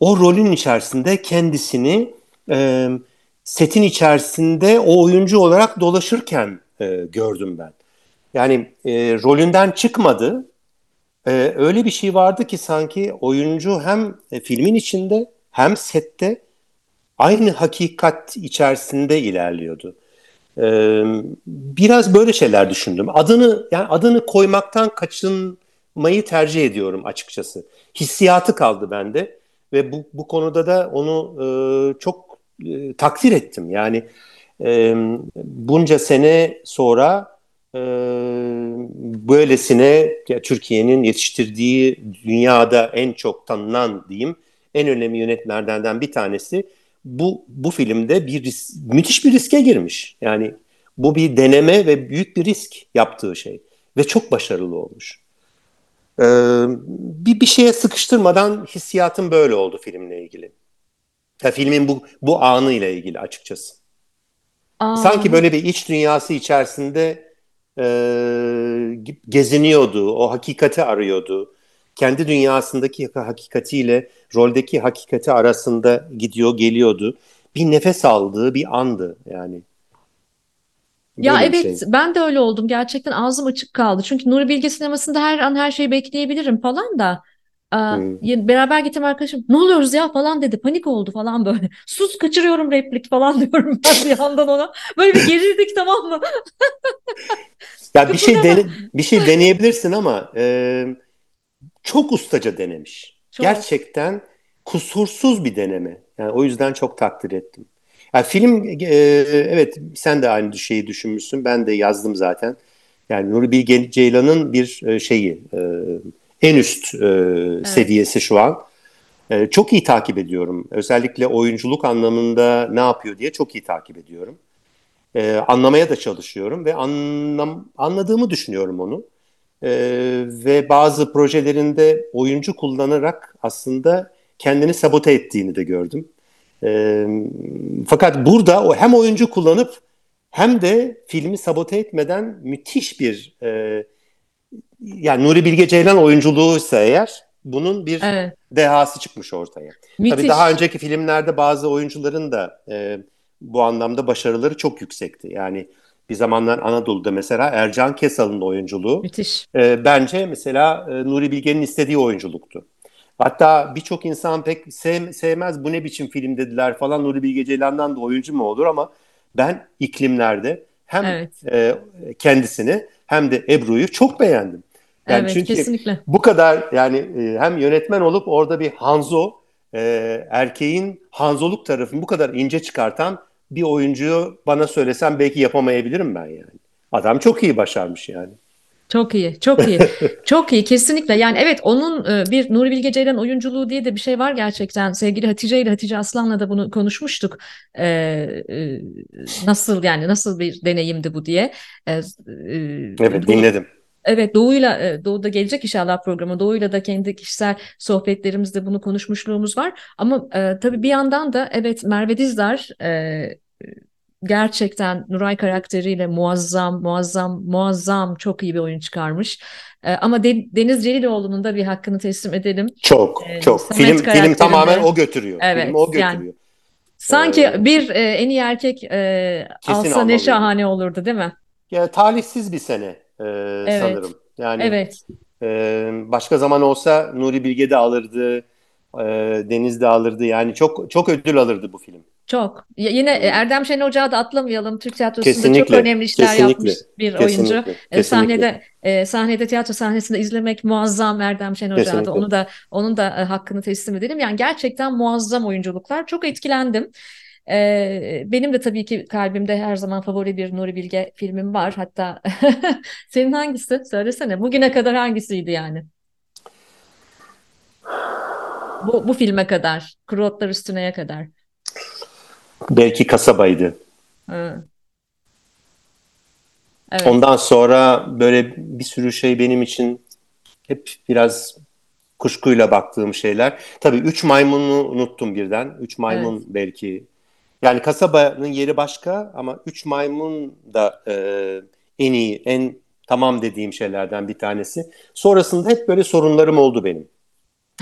o rolün içerisinde kendisini e, setin içerisinde o oyuncu olarak dolaşırken e, gördüm ben. Yani e, rolünden çıkmadı. E, öyle bir şey vardı ki sanki oyuncu hem e, filmin içinde hem sette aynı hakikat içerisinde ilerliyordu. E, biraz böyle şeyler düşündüm. Adını yani adını koymaktan kaçınmayı tercih ediyorum açıkçası. Hissiyatı kaldı bende ve bu bu konuda da onu e, çok e, takdir ettim. Yani e, bunca sene sonra e, böylesine ya, Türkiye'nin yetiştirdiği dünyada en çok tanınan diyeyim en önemli yönetmenlerden bir tanesi bu bu filmde bir ris- müthiş bir riske girmiş. Yani bu bir deneme ve büyük bir risk yaptığı şey ve çok başarılı olmuş. Ee, bir bir şeye sıkıştırmadan hissiyatım böyle oldu filmle ilgili. Ya, filmin bu bu anı ile ilgili açıkçası. Aa, Sanki böyle bir iç dünyası içerisinde e, geziniyordu, o hakikati arıyordu. Kendi dünyasındaki hakikatiyle roldeki hakikati arasında gidiyor, geliyordu. Bir nefes aldığı bir andı yani. Ya Böyle evet şey. ben de öyle oldum. Gerçekten ağzım açık kaldı. Çünkü Nuri Bilge sinemasında her an her şeyi bekleyebilirim falan da. Aa, Hmm. beraber gittim arkadaşım ne oluyoruz ya falan dedi. Panik oldu falan böyle. Sus kaçırıyorum replik falan diyorum ben bir yandan ona. Böyle bir gerildik tamam mı? Ya bir şey dene, bir şey deneyebilirsin ama e, çok ustaca denemiş. Çok. Gerçekten kusursuz bir deneme. Yani o yüzden çok takdir ettim. Yani film e, evet sen de aynı şeyi düşünmüşsün. Ben de yazdım zaten. Yani Nuri Bilge Ceylan'ın bir şeyi e, en üst e, seviyesi şu an. E, çok iyi takip ediyorum. Özellikle oyunculuk anlamında ne yapıyor diye çok iyi takip ediyorum. E, anlamaya da çalışıyorum ve anlam, anladığımı düşünüyorum onu. E, ve bazı projelerinde oyuncu kullanarak aslında kendini sabote ettiğini de gördüm. E, fakat burada o hem oyuncu kullanıp hem de filmi sabote etmeden müthiş bir e, yani Nuri Bilge Ceylan oyunculuğuysa eğer bunun bir evet. dehası çıkmış ortaya. Müthiş. Tabii daha önceki filmlerde bazı oyuncuların da e, bu anlamda başarıları çok yüksekti. Yani bir zamanlar Anadolu'da mesela Ercan Kesal'ın oyunculuğu Müthiş. E, bence mesela e, Nuri Bilge'nin istediği oyunculuktu. Hatta birçok insan pek sev, sevmez bu ne biçim film dediler falan Nuri Bilge Ceylan'dan da oyuncu mu olur ama ben iklimlerde hem evet. e, kendisini hem de Ebru'yu çok beğendim. Yani evet, çünkü kesinlikle. bu kadar yani e, hem yönetmen olup orada bir Hanzo e, erkeğin Hanzoluk tarafını bu kadar ince çıkartan bir oyuncuyu bana söylesem belki yapamayabilirim ben yani. Adam çok iyi başarmış yani. Çok iyi, çok iyi. çok iyi kesinlikle. Yani evet onun e, bir Nuri Bilge Ceylan oyunculuğu diye de bir şey var gerçekten. Sevgili Hatice ile Hatice Aslan'la da bunu konuşmuştuk. Ee, e, nasıl yani nasıl bir deneyimdi bu diye. Ee, evet dinledim. Evet Doğu'yla e, Doğu'da gelecek inşallah programı. Doğu'yla da kendi kişisel sohbetlerimizde bunu konuşmuşluğumuz var. Ama e, tabii bir yandan da evet Merve Dizdar e, gerçekten Nuray karakteriyle muazzam, muazzam, muazzam çok iyi bir oyun çıkarmış. E, ama De- Deniz Celiloğlu'nun da bir hakkını teslim edelim. Çok, e, çok. Samet film film tamamen o götürüyor. Evet, film o götürüyor. Yani, sanki ee, bir e, en iyi erkek e, alsa ne şahane olurdu değil mi? Ya talihsiz bir sene e, evet. sanırım. Yani evet. E, başka zaman olsa Nuri Bilge de alırdı, e, Deniz de alırdı. Yani çok çok ödül alırdı bu film. Çok. Yine. Erdem Şen Ocağı da atlamayalım. Türk tiyatrosunda kesinlikle, çok önemli işler kesinlikle, yapmış bir kesinlikle, oyuncu. Kesinlikle. Sahnede e, sahnede tiyatro sahnesinde izlemek muazzam Erdem Şen Ocağı da. Onu da onun da e, hakkını teslim edelim. Yani gerçekten muazzam oyunculuklar. Çok etkilendim. Ee, benim de tabii ki kalbimde her zaman favori bir Nuri Bilge filmim var. Hatta senin hangisi? Söylesene. Bugüne kadar hangisiydi yani? Bu, bu filme kadar. Kuru Üstüne'ye kadar. Belki kasabaydı. Hı. Evet. Ondan sonra böyle bir sürü şey benim için hep biraz kuşkuyla baktığım şeyler. Tabii Üç Maymun'u unuttum birden. Üç Maymun evet. belki yani kasabanın yeri başka ama Üç Maymun da e, en iyi, en tamam dediğim şeylerden bir tanesi. Sonrasında hep böyle sorunlarım oldu benim.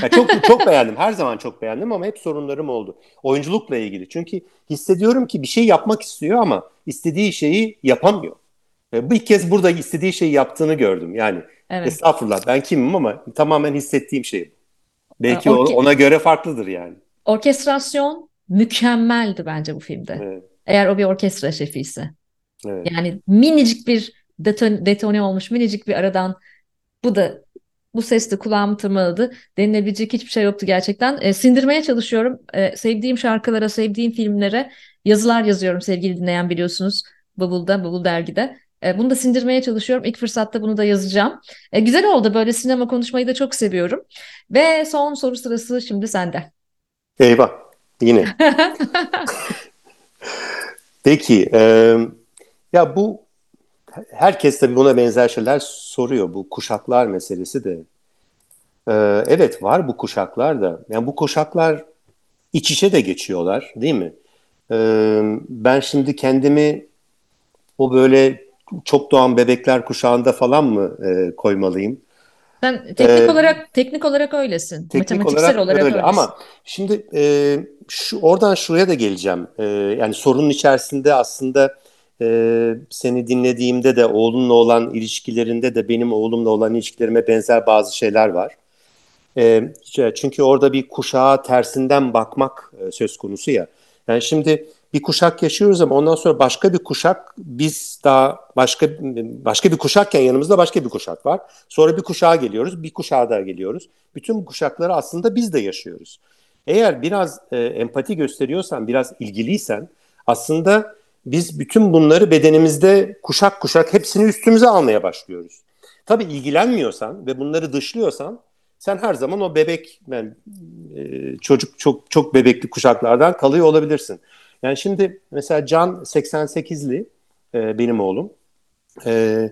Yani çok çok beğendim. Her zaman çok beğendim ama hep sorunlarım oldu. Oyunculukla ilgili. Çünkü hissediyorum ki bir şey yapmak istiyor ama istediği şeyi yapamıyor. E, ilk kez burada istediği şeyi yaptığını gördüm. Yani evet. estağfurullah ben kimim ama tamamen hissettiğim şey bu. Belki Orke- ona göre farklıdır yani. Orkestrasyon mükemmeldi bence bu filmde. Evet. Eğer o bir orkestra şefi ise. Evet. Yani minicik bir deton detone olmuş minicik bir aradan bu da bu ses de kulağımı tırmaladı. Denilebilecek hiçbir şey yoktu gerçekten. E, sindirmeye çalışıyorum. E, sevdiğim şarkılara, sevdiğim filmlere yazılar yazıyorum sevgili dinleyen biliyorsunuz. Bubble'da, Bubble dergide. E, bunu da sindirmeye çalışıyorum. İlk fırsatta bunu da yazacağım. E, güzel oldu. Böyle sinema konuşmayı da çok seviyorum. Ve son soru sırası şimdi sende. Eyvah. Yine. Peki. E, ya bu herkes tabii buna benzer şeyler soruyor. Bu kuşaklar meselesi de. Ee, evet var bu kuşaklar da. Yani bu kuşaklar iç içe de geçiyorlar değil mi? Ee, ben şimdi kendimi o böyle çok doğan bebekler kuşağında falan mı e, koymalıyım? Sen teknik ee, olarak teknik olarak öylesin. Teknik Matematiksel olarak, olarak öyle. Öylesin. Ama şimdi e, şu oradan şuraya da geleceğim. E, yani sorunun içerisinde aslında e, seni dinlediğimde de oğlunla olan ilişkilerinde de benim oğlumla olan ilişkilerime benzer bazı şeyler var. E, çünkü orada bir kuşağa tersinden bakmak e, söz konusu ya. Yani şimdi bir kuşak yaşıyoruz ama ondan sonra başka bir kuşak biz daha başka başka bir kuşakken yanımızda başka bir kuşak var. Sonra bir kuşağa geliyoruz, bir kuşağa daha geliyoruz. Bütün kuşakları aslında biz de yaşıyoruz. Eğer biraz e, empati gösteriyorsan, biraz ilgiliysen aslında biz bütün bunları bedenimizde kuşak kuşak hepsini üstümüze almaya başlıyoruz. Tabii ilgilenmiyorsan ve bunları dışlıyorsan sen her zaman o bebek yani, e, çocuk çok çok bebekli kuşaklardan kalıyor olabilirsin. Yani şimdi mesela Can 88'li e, benim oğlum. E,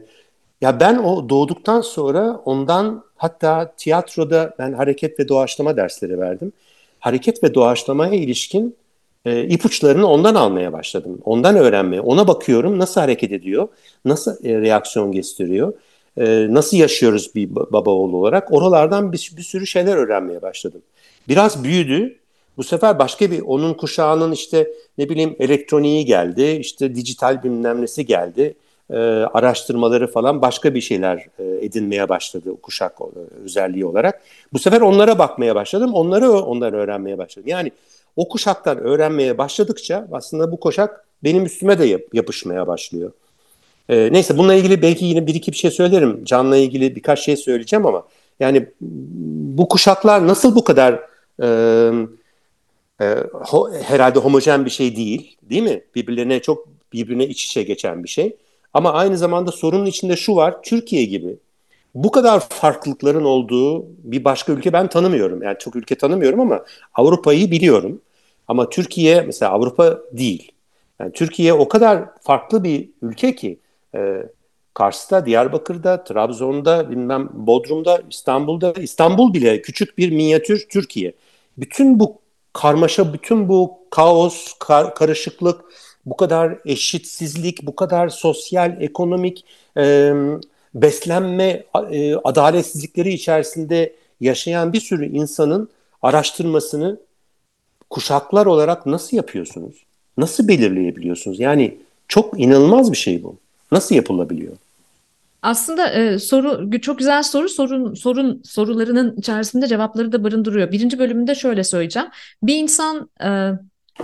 ya ben o doğduktan sonra ondan hatta tiyatroda ben hareket ve doğaçlama dersleri verdim. Hareket ve doğaçlamaya ilişkin e, ipuçlarını ondan almaya başladım. Ondan öğrenmeye. Ona bakıyorum nasıl hareket ediyor, nasıl e, reaksiyon gösteriyor, e, nasıl yaşıyoruz bir baba oğul olarak. Oralardan bir, bir sürü şeyler öğrenmeye başladım. Biraz büyüdü. Bu sefer başka bir onun kuşağının işte ne bileyim elektroniği geldi, işte dijital bilmem nesi geldi e, araştırmaları falan başka bir şeyler e, edinmeye başladı kuşak e, özelliği olarak. Bu sefer onlara bakmaya başladım, onları onları öğrenmeye başladım. Yani o kuşaktan öğrenmeye başladıkça aslında bu kuşak benim üstüme de yap, yapışmaya başlıyor. E, neyse bununla ilgili belki yine bir iki bir şey söylerim. Can'la ilgili birkaç şey söyleyeceğim ama yani bu kuşaklar nasıl bu kadar e, e, ho, herhalde homojen bir şey değil, değil mi? Birbirlerine çok birbirine iç içe geçen bir şey. Ama aynı zamanda sorunun içinde şu var, Türkiye gibi bu kadar farklılıkların olduğu bir başka ülke ben tanımıyorum. Yani çok ülke tanımıyorum ama Avrupa'yı biliyorum. Ama Türkiye mesela Avrupa değil. Yani Türkiye o kadar farklı bir ülke ki e, Kars'ta, Diyarbakır'da, Trabzon'da, bilmem Bodrum'da, İstanbul'da, İstanbul bile küçük bir minyatür Türkiye. Bütün bu karmaşa, bütün bu kaos, kar, karışıklık, bu kadar eşitsizlik, bu kadar sosyal, ekonomik e, beslenme e, adaletsizlikleri içerisinde yaşayan bir sürü insanın araştırmasını kuşaklar olarak nasıl yapıyorsunuz? Nasıl belirleyebiliyorsunuz? Yani çok inanılmaz bir şey bu. Nasıl yapılabiliyor? Aslında e, soru çok güzel soru sorun sorun sorularının içerisinde cevapları da barındırıyor. Birinci bölümünde şöyle söyleyeceğim. Bir insan e,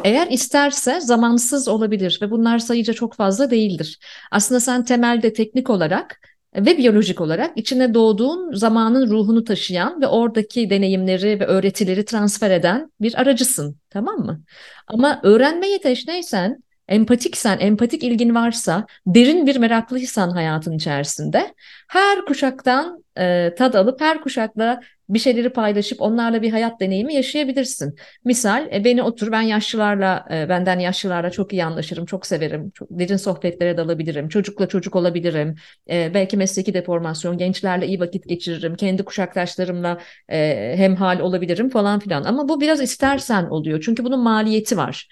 eğer isterse zamansız olabilir ve bunlar sayıca çok fazla değildir. Aslında sen temelde teknik olarak ve biyolojik olarak içine doğduğun zamanın ruhunu taşıyan ve oradaki deneyimleri ve öğretileri transfer eden bir aracısın, tamam mı? Ama öğrenmeye teşneysen empatiksen, empatik ilgin varsa, derin bir meraklıysan hayatın içerisinde her kuşaktan e, tad alıp her kuşakla bir şeyleri paylaşıp onlarla bir hayat deneyimi yaşayabilirsin. Misal e, beni otur ben yaşlılarla e, benden yaşlılarla çok iyi anlaşırım, çok severim. Çok derin sohbetlere dalabilirim. Çocukla çocuk olabilirim. E, belki mesleki deformasyon, gençlerle iyi vakit geçiririm. Kendi kuşaktaşlarımla e, hemhal olabilirim falan filan. Ama bu biraz istersen oluyor. Çünkü bunun maliyeti var.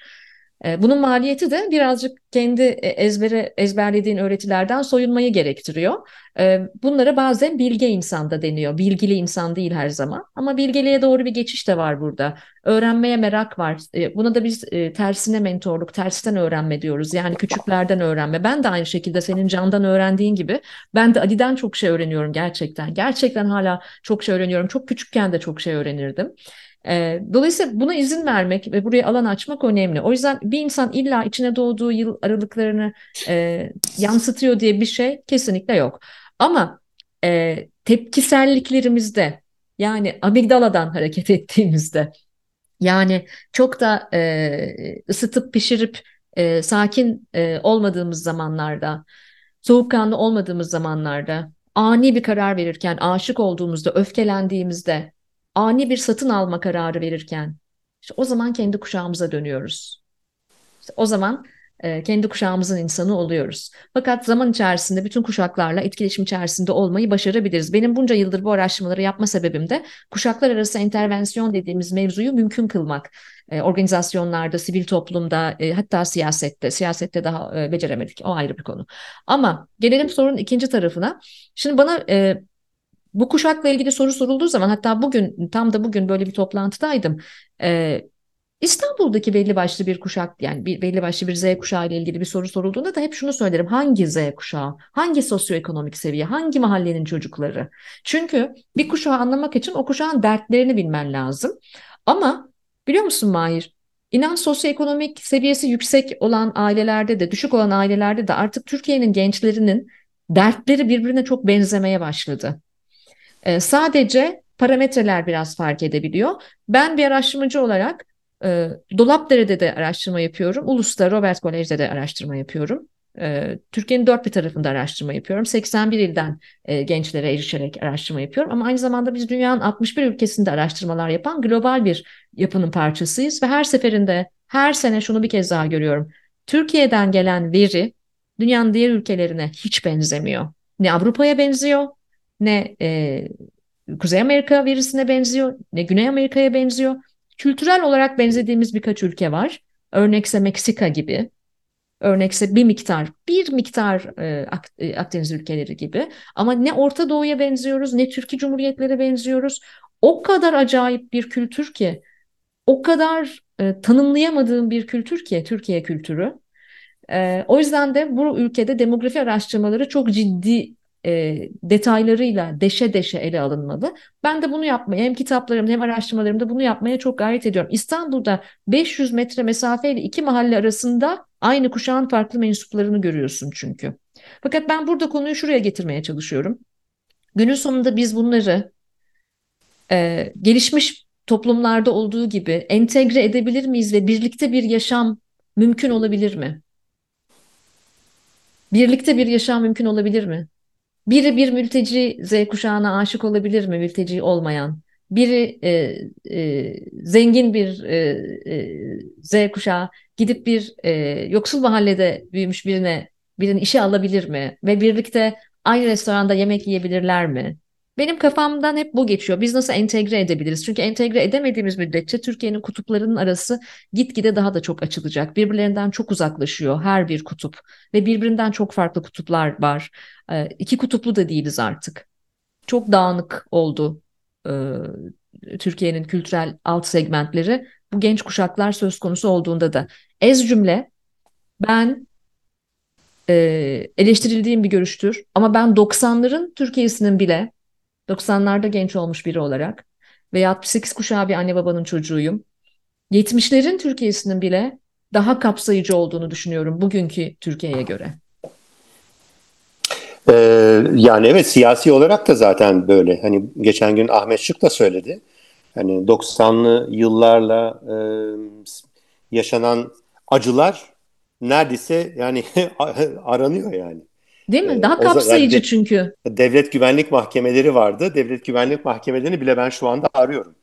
E, bunun maliyeti de birazcık kendi e, ezbere ezberlediğin öğretilerden soyunmayı gerektiriyor. E, bunlara bazen bilge insan da deniyor. Bilgili insan değil her zaman. Ama bilgeliğe doğru bir geçiş de var burada. Öğrenmeye merak var. Buna da biz tersine mentorluk, tersten öğrenme diyoruz. Yani küçüklerden öğrenme. Ben de aynı şekilde senin Can'dan öğrendiğin gibi ben de Ali'den çok şey öğreniyorum gerçekten. Gerçekten hala çok şey öğreniyorum. Çok küçükken de çok şey öğrenirdim. E, dolayısıyla buna izin vermek ve buraya alan açmak önemli. O yüzden bir insan illa içine doğduğu yıl aralıklarını e, yansıtıyor diye bir şey kesinlikle yok. Ama e, tepkiselliklerimizde yani amigdaladan hareket ettiğimizde yani çok da e, ısıtıp pişirip e, sakin e, olmadığımız zamanlarda, soğukkanlı olmadığımız zamanlarda, ani bir karar verirken, aşık olduğumuzda, öfkelendiğimizde, ani bir satın alma kararı verirken işte o zaman kendi kuşağımıza dönüyoruz. İşte o zaman e, kendi kuşağımızın insanı oluyoruz. Fakat zaman içerisinde bütün kuşaklarla etkileşim içerisinde olmayı başarabiliriz. Benim bunca yıldır bu araştırmaları yapma sebebim de kuşaklar arası intervensiyon dediğimiz mevzuyu mümkün kılmak. E, organizasyonlarda, sivil toplumda, e, hatta siyasette, siyasette daha e, beceremedik. O ayrı bir konu. Ama gelelim sorunun ikinci tarafına. Şimdi bana e, bu kuşakla ilgili soru sorulduğu zaman hatta bugün tam da bugün böyle bir toplantıdaydım. Ee, İstanbul'daki belli başlı bir kuşak yani bir, belli başlı bir Z kuşağı ile ilgili bir soru sorulduğunda da hep şunu söylerim. Hangi Z kuşağı? Hangi sosyoekonomik seviye? Hangi mahallenin çocukları? Çünkü bir kuşağı anlamak için o kuşağın dertlerini bilmen lazım. Ama biliyor musun Mahir? İnan sosyoekonomik seviyesi yüksek olan ailelerde de düşük olan ailelerde de artık Türkiye'nin gençlerinin dertleri birbirine çok benzemeye başladı. E, sadece parametreler biraz fark edebiliyor. Ben bir araştırmacı olarak e, Dolapdere'de de araştırma yapıyorum. Ulus'ta Robert Kolej'de de araştırma yapıyorum. Ee, Türkiye'nin dört bir tarafında araştırma yapıyorum. 81 ilden e, gençlere erişerek araştırma yapıyorum. Ama aynı zamanda biz dünyanın 61 ülkesinde araştırmalar yapan global bir yapının parçasıyız. Ve her seferinde, her sene şunu bir kez daha görüyorum. Türkiye'den gelen veri dünyanın diğer ülkelerine hiç benzemiyor. Ne Avrupa'ya benziyor, ne e, Kuzey Amerika verisine benziyor, ne Güney Amerika'ya benziyor. Kültürel olarak benzediğimiz birkaç ülke var. Örnekse Meksika gibi, örnekse bir miktar, bir miktar e, e, Akdeniz ülkeleri gibi. Ama ne Orta Doğu'ya benziyoruz, ne Türkiye Cumhuriyetlere benziyoruz. O kadar acayip bir kültür ki, o kadar e, tanımlayamadığım bir kültür ki Türkiye kültürü. E, o yüzden de bu ülkede demografi araştırmaları çok ciddi e, detaylarıyla deşe deşe ele alınmalı. Ben de bunu yapmaya hem kitaplarımda hem araştırmalarımda bunu yapmaya çok gayret ediyorum. İstanbul'da 500 metre mesafeyle iki mahalle arasında aynı kuşağın farklı mensuplarını görüyorsun çünkü. Fakat ben burada konuyu şuraya getirmeye çalışıyorum. Günün sonunda biz bunları e, gelişmiş toplumlarda olduğu gibi entegre edebilir miyiz ve birlikte bir yaşam mümkün olabilir mi? Birlikte bir yaşam mümkün olabilir mi? Biri bir mülteci Z kuşağına aşık olabilir mi mülteci olmayan? Biri e, e, zengin bir e, e, Z kuşağı gidip bir e, yoksul mahallede büyümüş birine birinin işe alabilir mi? Ve birlikte aynı restoranda yemek yiyebilirler mi? Benim kafamdan hep bu geçiyor. Biz nasıl entegre edebiliriz? Çünkü entegre edemediğimiz müddetçe Türkiye'nin kutuplarının arası gitgide daha da çok açılacak. Birbirlerinden çok uzaklaşıyor her bir kutup ve birbirinden çok farklı kutuplar var. E, iki kutuplu da değiliz artık. Çok dağınık oldu e, Türkiye'nin kültürel alt segmentleri. Bu genç kuşaklar söz konusu olduğunda da. Ez cümle ben e, eleştirildiğim bir görüştür ama ben 90'ların Türkiye'sinin bile 90'larda genç olmuş biri olarak ve 68 kuşağı bir anne babanın çocuğuyum. 70'lerin Türkiye'sinin bile daha kapsayıcı olduğunu düşünüyorum bugünkü Türkiye'ye göre. Ee, yani evet siyasi olarak da zaten böyle. Hani geçen gün Ahmet Şık da söyledi. Hani 90'lı yıllarla e, yaşanan acılar neredeyse yani aranıyor yani. Değil mi? Ee, Daha kapsayıcı çünkü. Devlet güvenlik mahkemeleri vardı. Devlet güvenlik mahkemelerini bile ben şu anda arıyorum.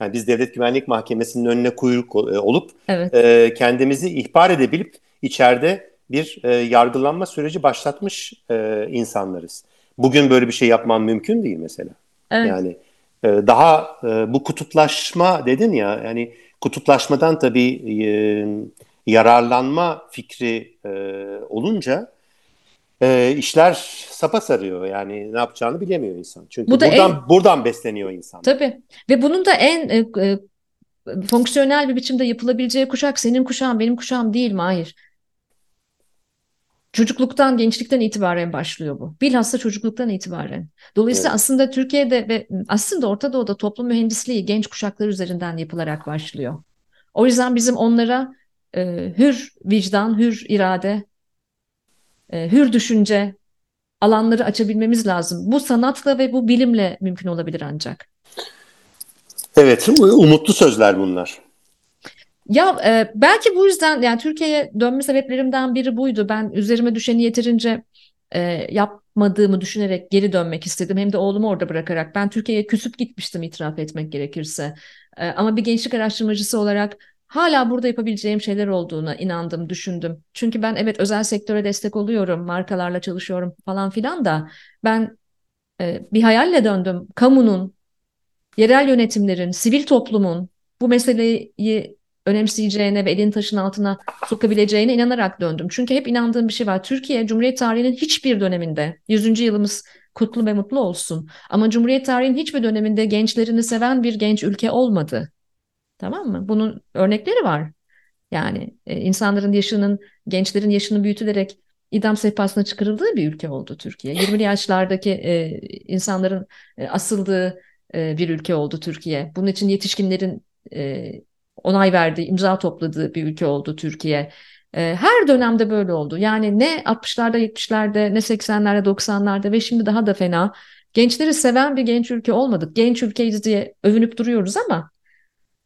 Yani biz devlet güvenlik mahkemesinin önüne kuyruk e, olup evet. e, kendimizi ihbar edebilip içeride bir e, yargılanma süreci başlatmış e, insanlarız. Bugün böyle bir şey yapman mümkün değil mesela. Evet. Yani e, daha e, bu kutuplaşma dedin ya yani kutuplaşmadan tabii e, yararlanma fikri e, olunca e, işler sapa sarıyor. Yani ne yapacağını bilemiyor insan. Çünkü Bu da buradan en, buradan besleniyor insan. Tabii. Ve bunun da en e, e, fonksiyonel bir biçimde yapılabileceği kuşak senin kuşağın benim kuşağım değil mi? Hayır. Çocukluktan, gençlikten itibaren başlıyor bu. Bilhassa çocukluktan itibaren. Dolayısıyla evet. aslında Türkiye'de ve aslında Orta Doğu'da toplum mühendisliği genç kuşaklar üzerinden yapılarak başlıyor. O yüzden bizim onlara e, hür vicdan, hür irade, e, hür düşünce alanları açabilmemiz lazım. Bu sanatla ve bu bilimle mümkün olabilir ancak. Evet, umutlu sözler bunlar. Ya e, belki bu yüzden yani Türkiye'ye dönme sebeplerimden biri buydu. Ben üzerime düşeni yeterince e, yapmadığımı düşünerek geri dönmek istedim. Hem de oğlumu orada bırakarak. Ben Türkiye'ye küsüp gitmiştim itiraf etmek gerekirse. E, ama bir gençlik araştırmacısı olarak hala burada yapabileceğim şeyler olduğuna inandım, düşündüm. Çünkü ben evet özel sektöre destek oluyorum, markalarla çalışıyorum falan filan da ben e, bir hayalle döndüm. Kamunun, yerel yönetimlerin, sivil toplumun bu meseleyi önemseyeceğine ve elini taşın altına sokabileceğine inanarak döndüm. Çünkü hep inandığım bir şey var. Türkiye Cumhuriyet tarihinin hiçbir döneminde 100. yılımız kutlu ve mutlu olsun. Ama Cumhuriyet tarihinin hiçbir döneminde gençlerini seven bir genç ülke olmadı. Tamam mı? Bunun örnekleri var. Yani e, insanların yaşının, gençlerin yaşını büyütülerek idam sehpasına çıkarıldığı bir ülke oldu Türkiye. 20'li yaşlardaki e, insanların e, asıldığı e, bir ülke oldu Türkiye. Bunun için yetişkinlerin e, onay verdiği, imza topladığı bir ülke oldu Türkiye. E, her dönemde böyle oldu. Yani ne 60'larda, 70'lerde, ne 80'lerde, 90'larda ve şimdi daha da fena. Gençleri seven bir genç ülke olmadık. Genç ülkeyiz diye övünüp duruyoruz ama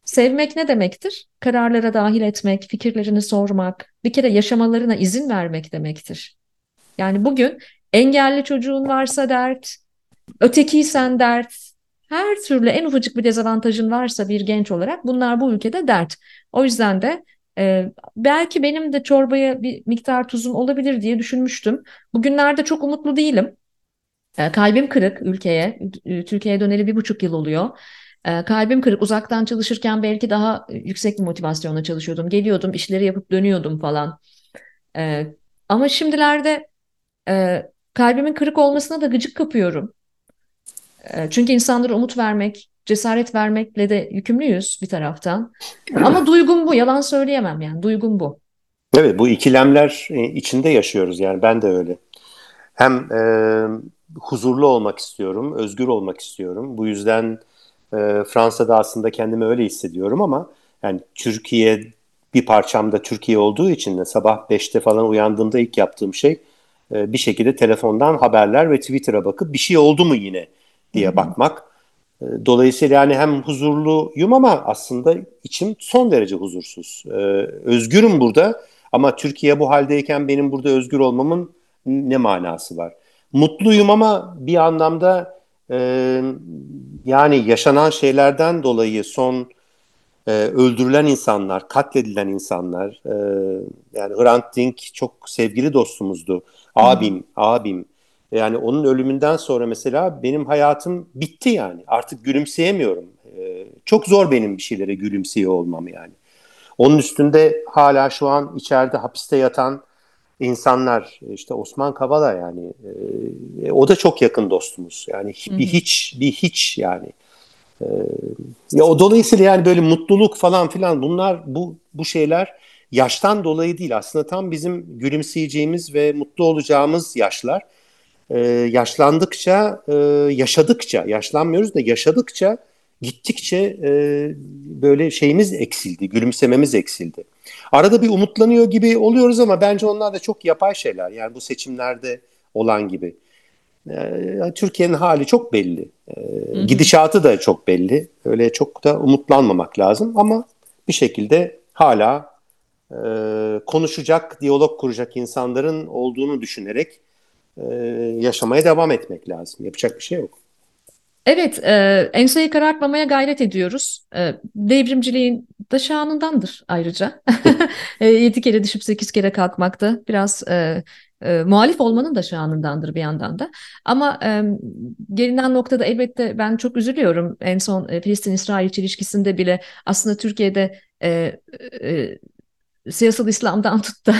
Sevmek ne demektir? Kararlara dahil etmek, fikirlerini sormak, bir kere yaşamalarına izin vermek demektir. Yani bugün engelli çocuğun varsa dert, ötekiysen dert, her türlü en ufacık bir dezavantajın varsa bir genç olarak bunlar bu ülkede dert. O yüzden de e, belki benim de çorbaya bir miktar tuzum olabilir diye düşünmüştüm. Bugünlerde çok umutlu değilim. E, kalbim kırık ülkeye. Türkiye'ye döneli bir buçuk yıl oluyor. E, kalbim kırık. Uzaktan çalışırken belki daha yüksek bir motivasyonla çalışıyordum. Geliyordum, işleri yapıp dönüyordum falan. E, ama şimdilerde e, kalbimin kırık olmasına da gıcık kapıyorum. E, çünkü insanlara umut vermek, cesaret vermekle de yükümlüyüz bir taraftan. Ama duygum bu, yalan söyleyemem yani. Duygum bu. Evet, bu ikilemler e, içinde yaşıyoruz yani ben de öyle. Hem e, huzurlu olmak istiyorum, özgür olmak istiyorum. Bu yüzden e, Fransa'da aslında kendimi öyle hissediyorum ama yani Türkiye bir parçam da Türkiye olduğu için de sabah 5'te falan uyandığımda ilk yaptığım şey e, bir şekilde telefondan haberler ve Twitter'a bakıp bir şey oldu mu yine diye bakmak. E, dolayısıyla yani hem huzurluyum ama aslında içim son derece huzursuz. E, özgürüm burada ama Türkiye bu haldeyken benim burada özgür olmamın ne manası var? Mutluyum ama bir anlamda e, yani yaşanan şeylerden dolayı son e, öldürülen insanlar, katledilen insanlar, e, yani Hrant Dink çok sevgili dostumuzdu, abim, hmm. abim. Yani onun ölümünden sonra mesela benim hayatım bitti yani. Artık gülümseyemiyorum. E, çok zor benim bir şeylere gülümseye olmam yani. Onun üstünde hala şu an içeride hapiste yatan insanlar işte Osman Kavala yani e, o da çok yakın dostumuz. Yani bir hiç bir hiç yani. E, ya o dolayısıyla yani böyle mutluluk falan filan bunlar bu bu şeyler yaştan dolayı değil. Aslında tam bizim gülümseyeceğimiz ve mutlu olacağımız yaşlar. E, yaşlandıkça e, yaşadıkça yaşlanmıyoruz da yaşadıkça gittikçe e, böyle şeyimiz eksildi gülümsememiz eksildi. Arada bir umutlanıyor gibi oluyoruz ama bence onlar da çok yapay şeyler. Yani bu seçimlerde olan gibi. Ee, Türkiye'nin hali çok belli. Ee, gidişatı da çok belli. Öyle çok da umutlanmamak lazım ama bir şekilde hala e, konuşacak, diyalog kuracak insanların olduğunu düşünerek e, yaşamaya devam etmek lazım. Yapacak bir şey yok. Evet, e, enseyi karartmamaya gayret ediyoruz. E, devrimciliğin da şanındandır ayrıca. e, yedi kere düşüp sekiz kere kalkmakta biraz e, e, muhalif olmanın da şanındandır bir yandan da. Ama e, gelinen noktada elbette ben çok üzülüyorum. En son e, Filistin-İsrail çelişkisinde bile aslında Türkiye'de e, e, siyasal İslam'dan tut da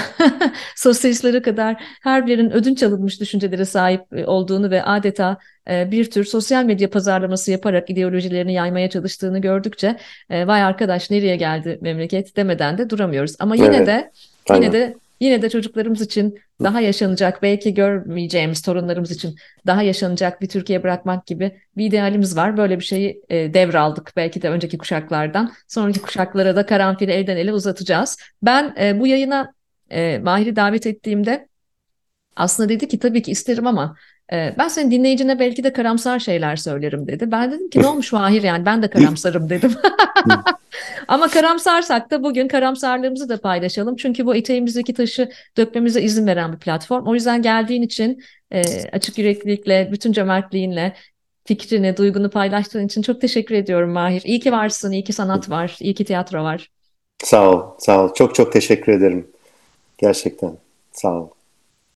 sosyalistlere kadar her birinin ödünç alınmış düşüncelere sahip e, olduğunu ve adeta e, bir tür sosyal medya pazarlaması yaparak ideolojilerini yaymaya çalıştığını gördükçe e, vay arkadaş nereye geldi memleket demeden de duramıyoruz. Ama yine evet. de yine Aynen. de yine de çocuklarımız için daha yaşanacak, belki görmeyeceğimiz torunlarımız için daha yaşanacak bir Türkiye bırakmak gibi bir idealimiz var. Böyle bir şeyi e, devraldık belki de önceki kuşaklardan. Sonraki kuşaklara da karanfili elden ele uzatacağız. Ben e, bu yayına e, Mahir'i davet ettiğimde aslında dedi ki tabii ki isterim ama ben senin dinleyicine belki de karamsar şeyler söylerim dedi. Ben dedim ki ne olmuş Mahir yani ben de karamsarım dedim. Ama karamsarsak da bugün karamsarlığımızı da paylaşalım. Çünkü bu eteğimizdeki taşı dökmemize izin veren bir platform. O yüzden geldiğin için e, açık yüreklilikle, bütün cömertliğinle fikrini, duygunu paylaştığın için çok teşekkür ediyorum Mahir. İyi ki varsın, iyi ki sanat var, iyi ki tiyatro var. Sağ ol, sağ ol. Çok çok teşekkür ederim. Gerçekten. Sağ ol.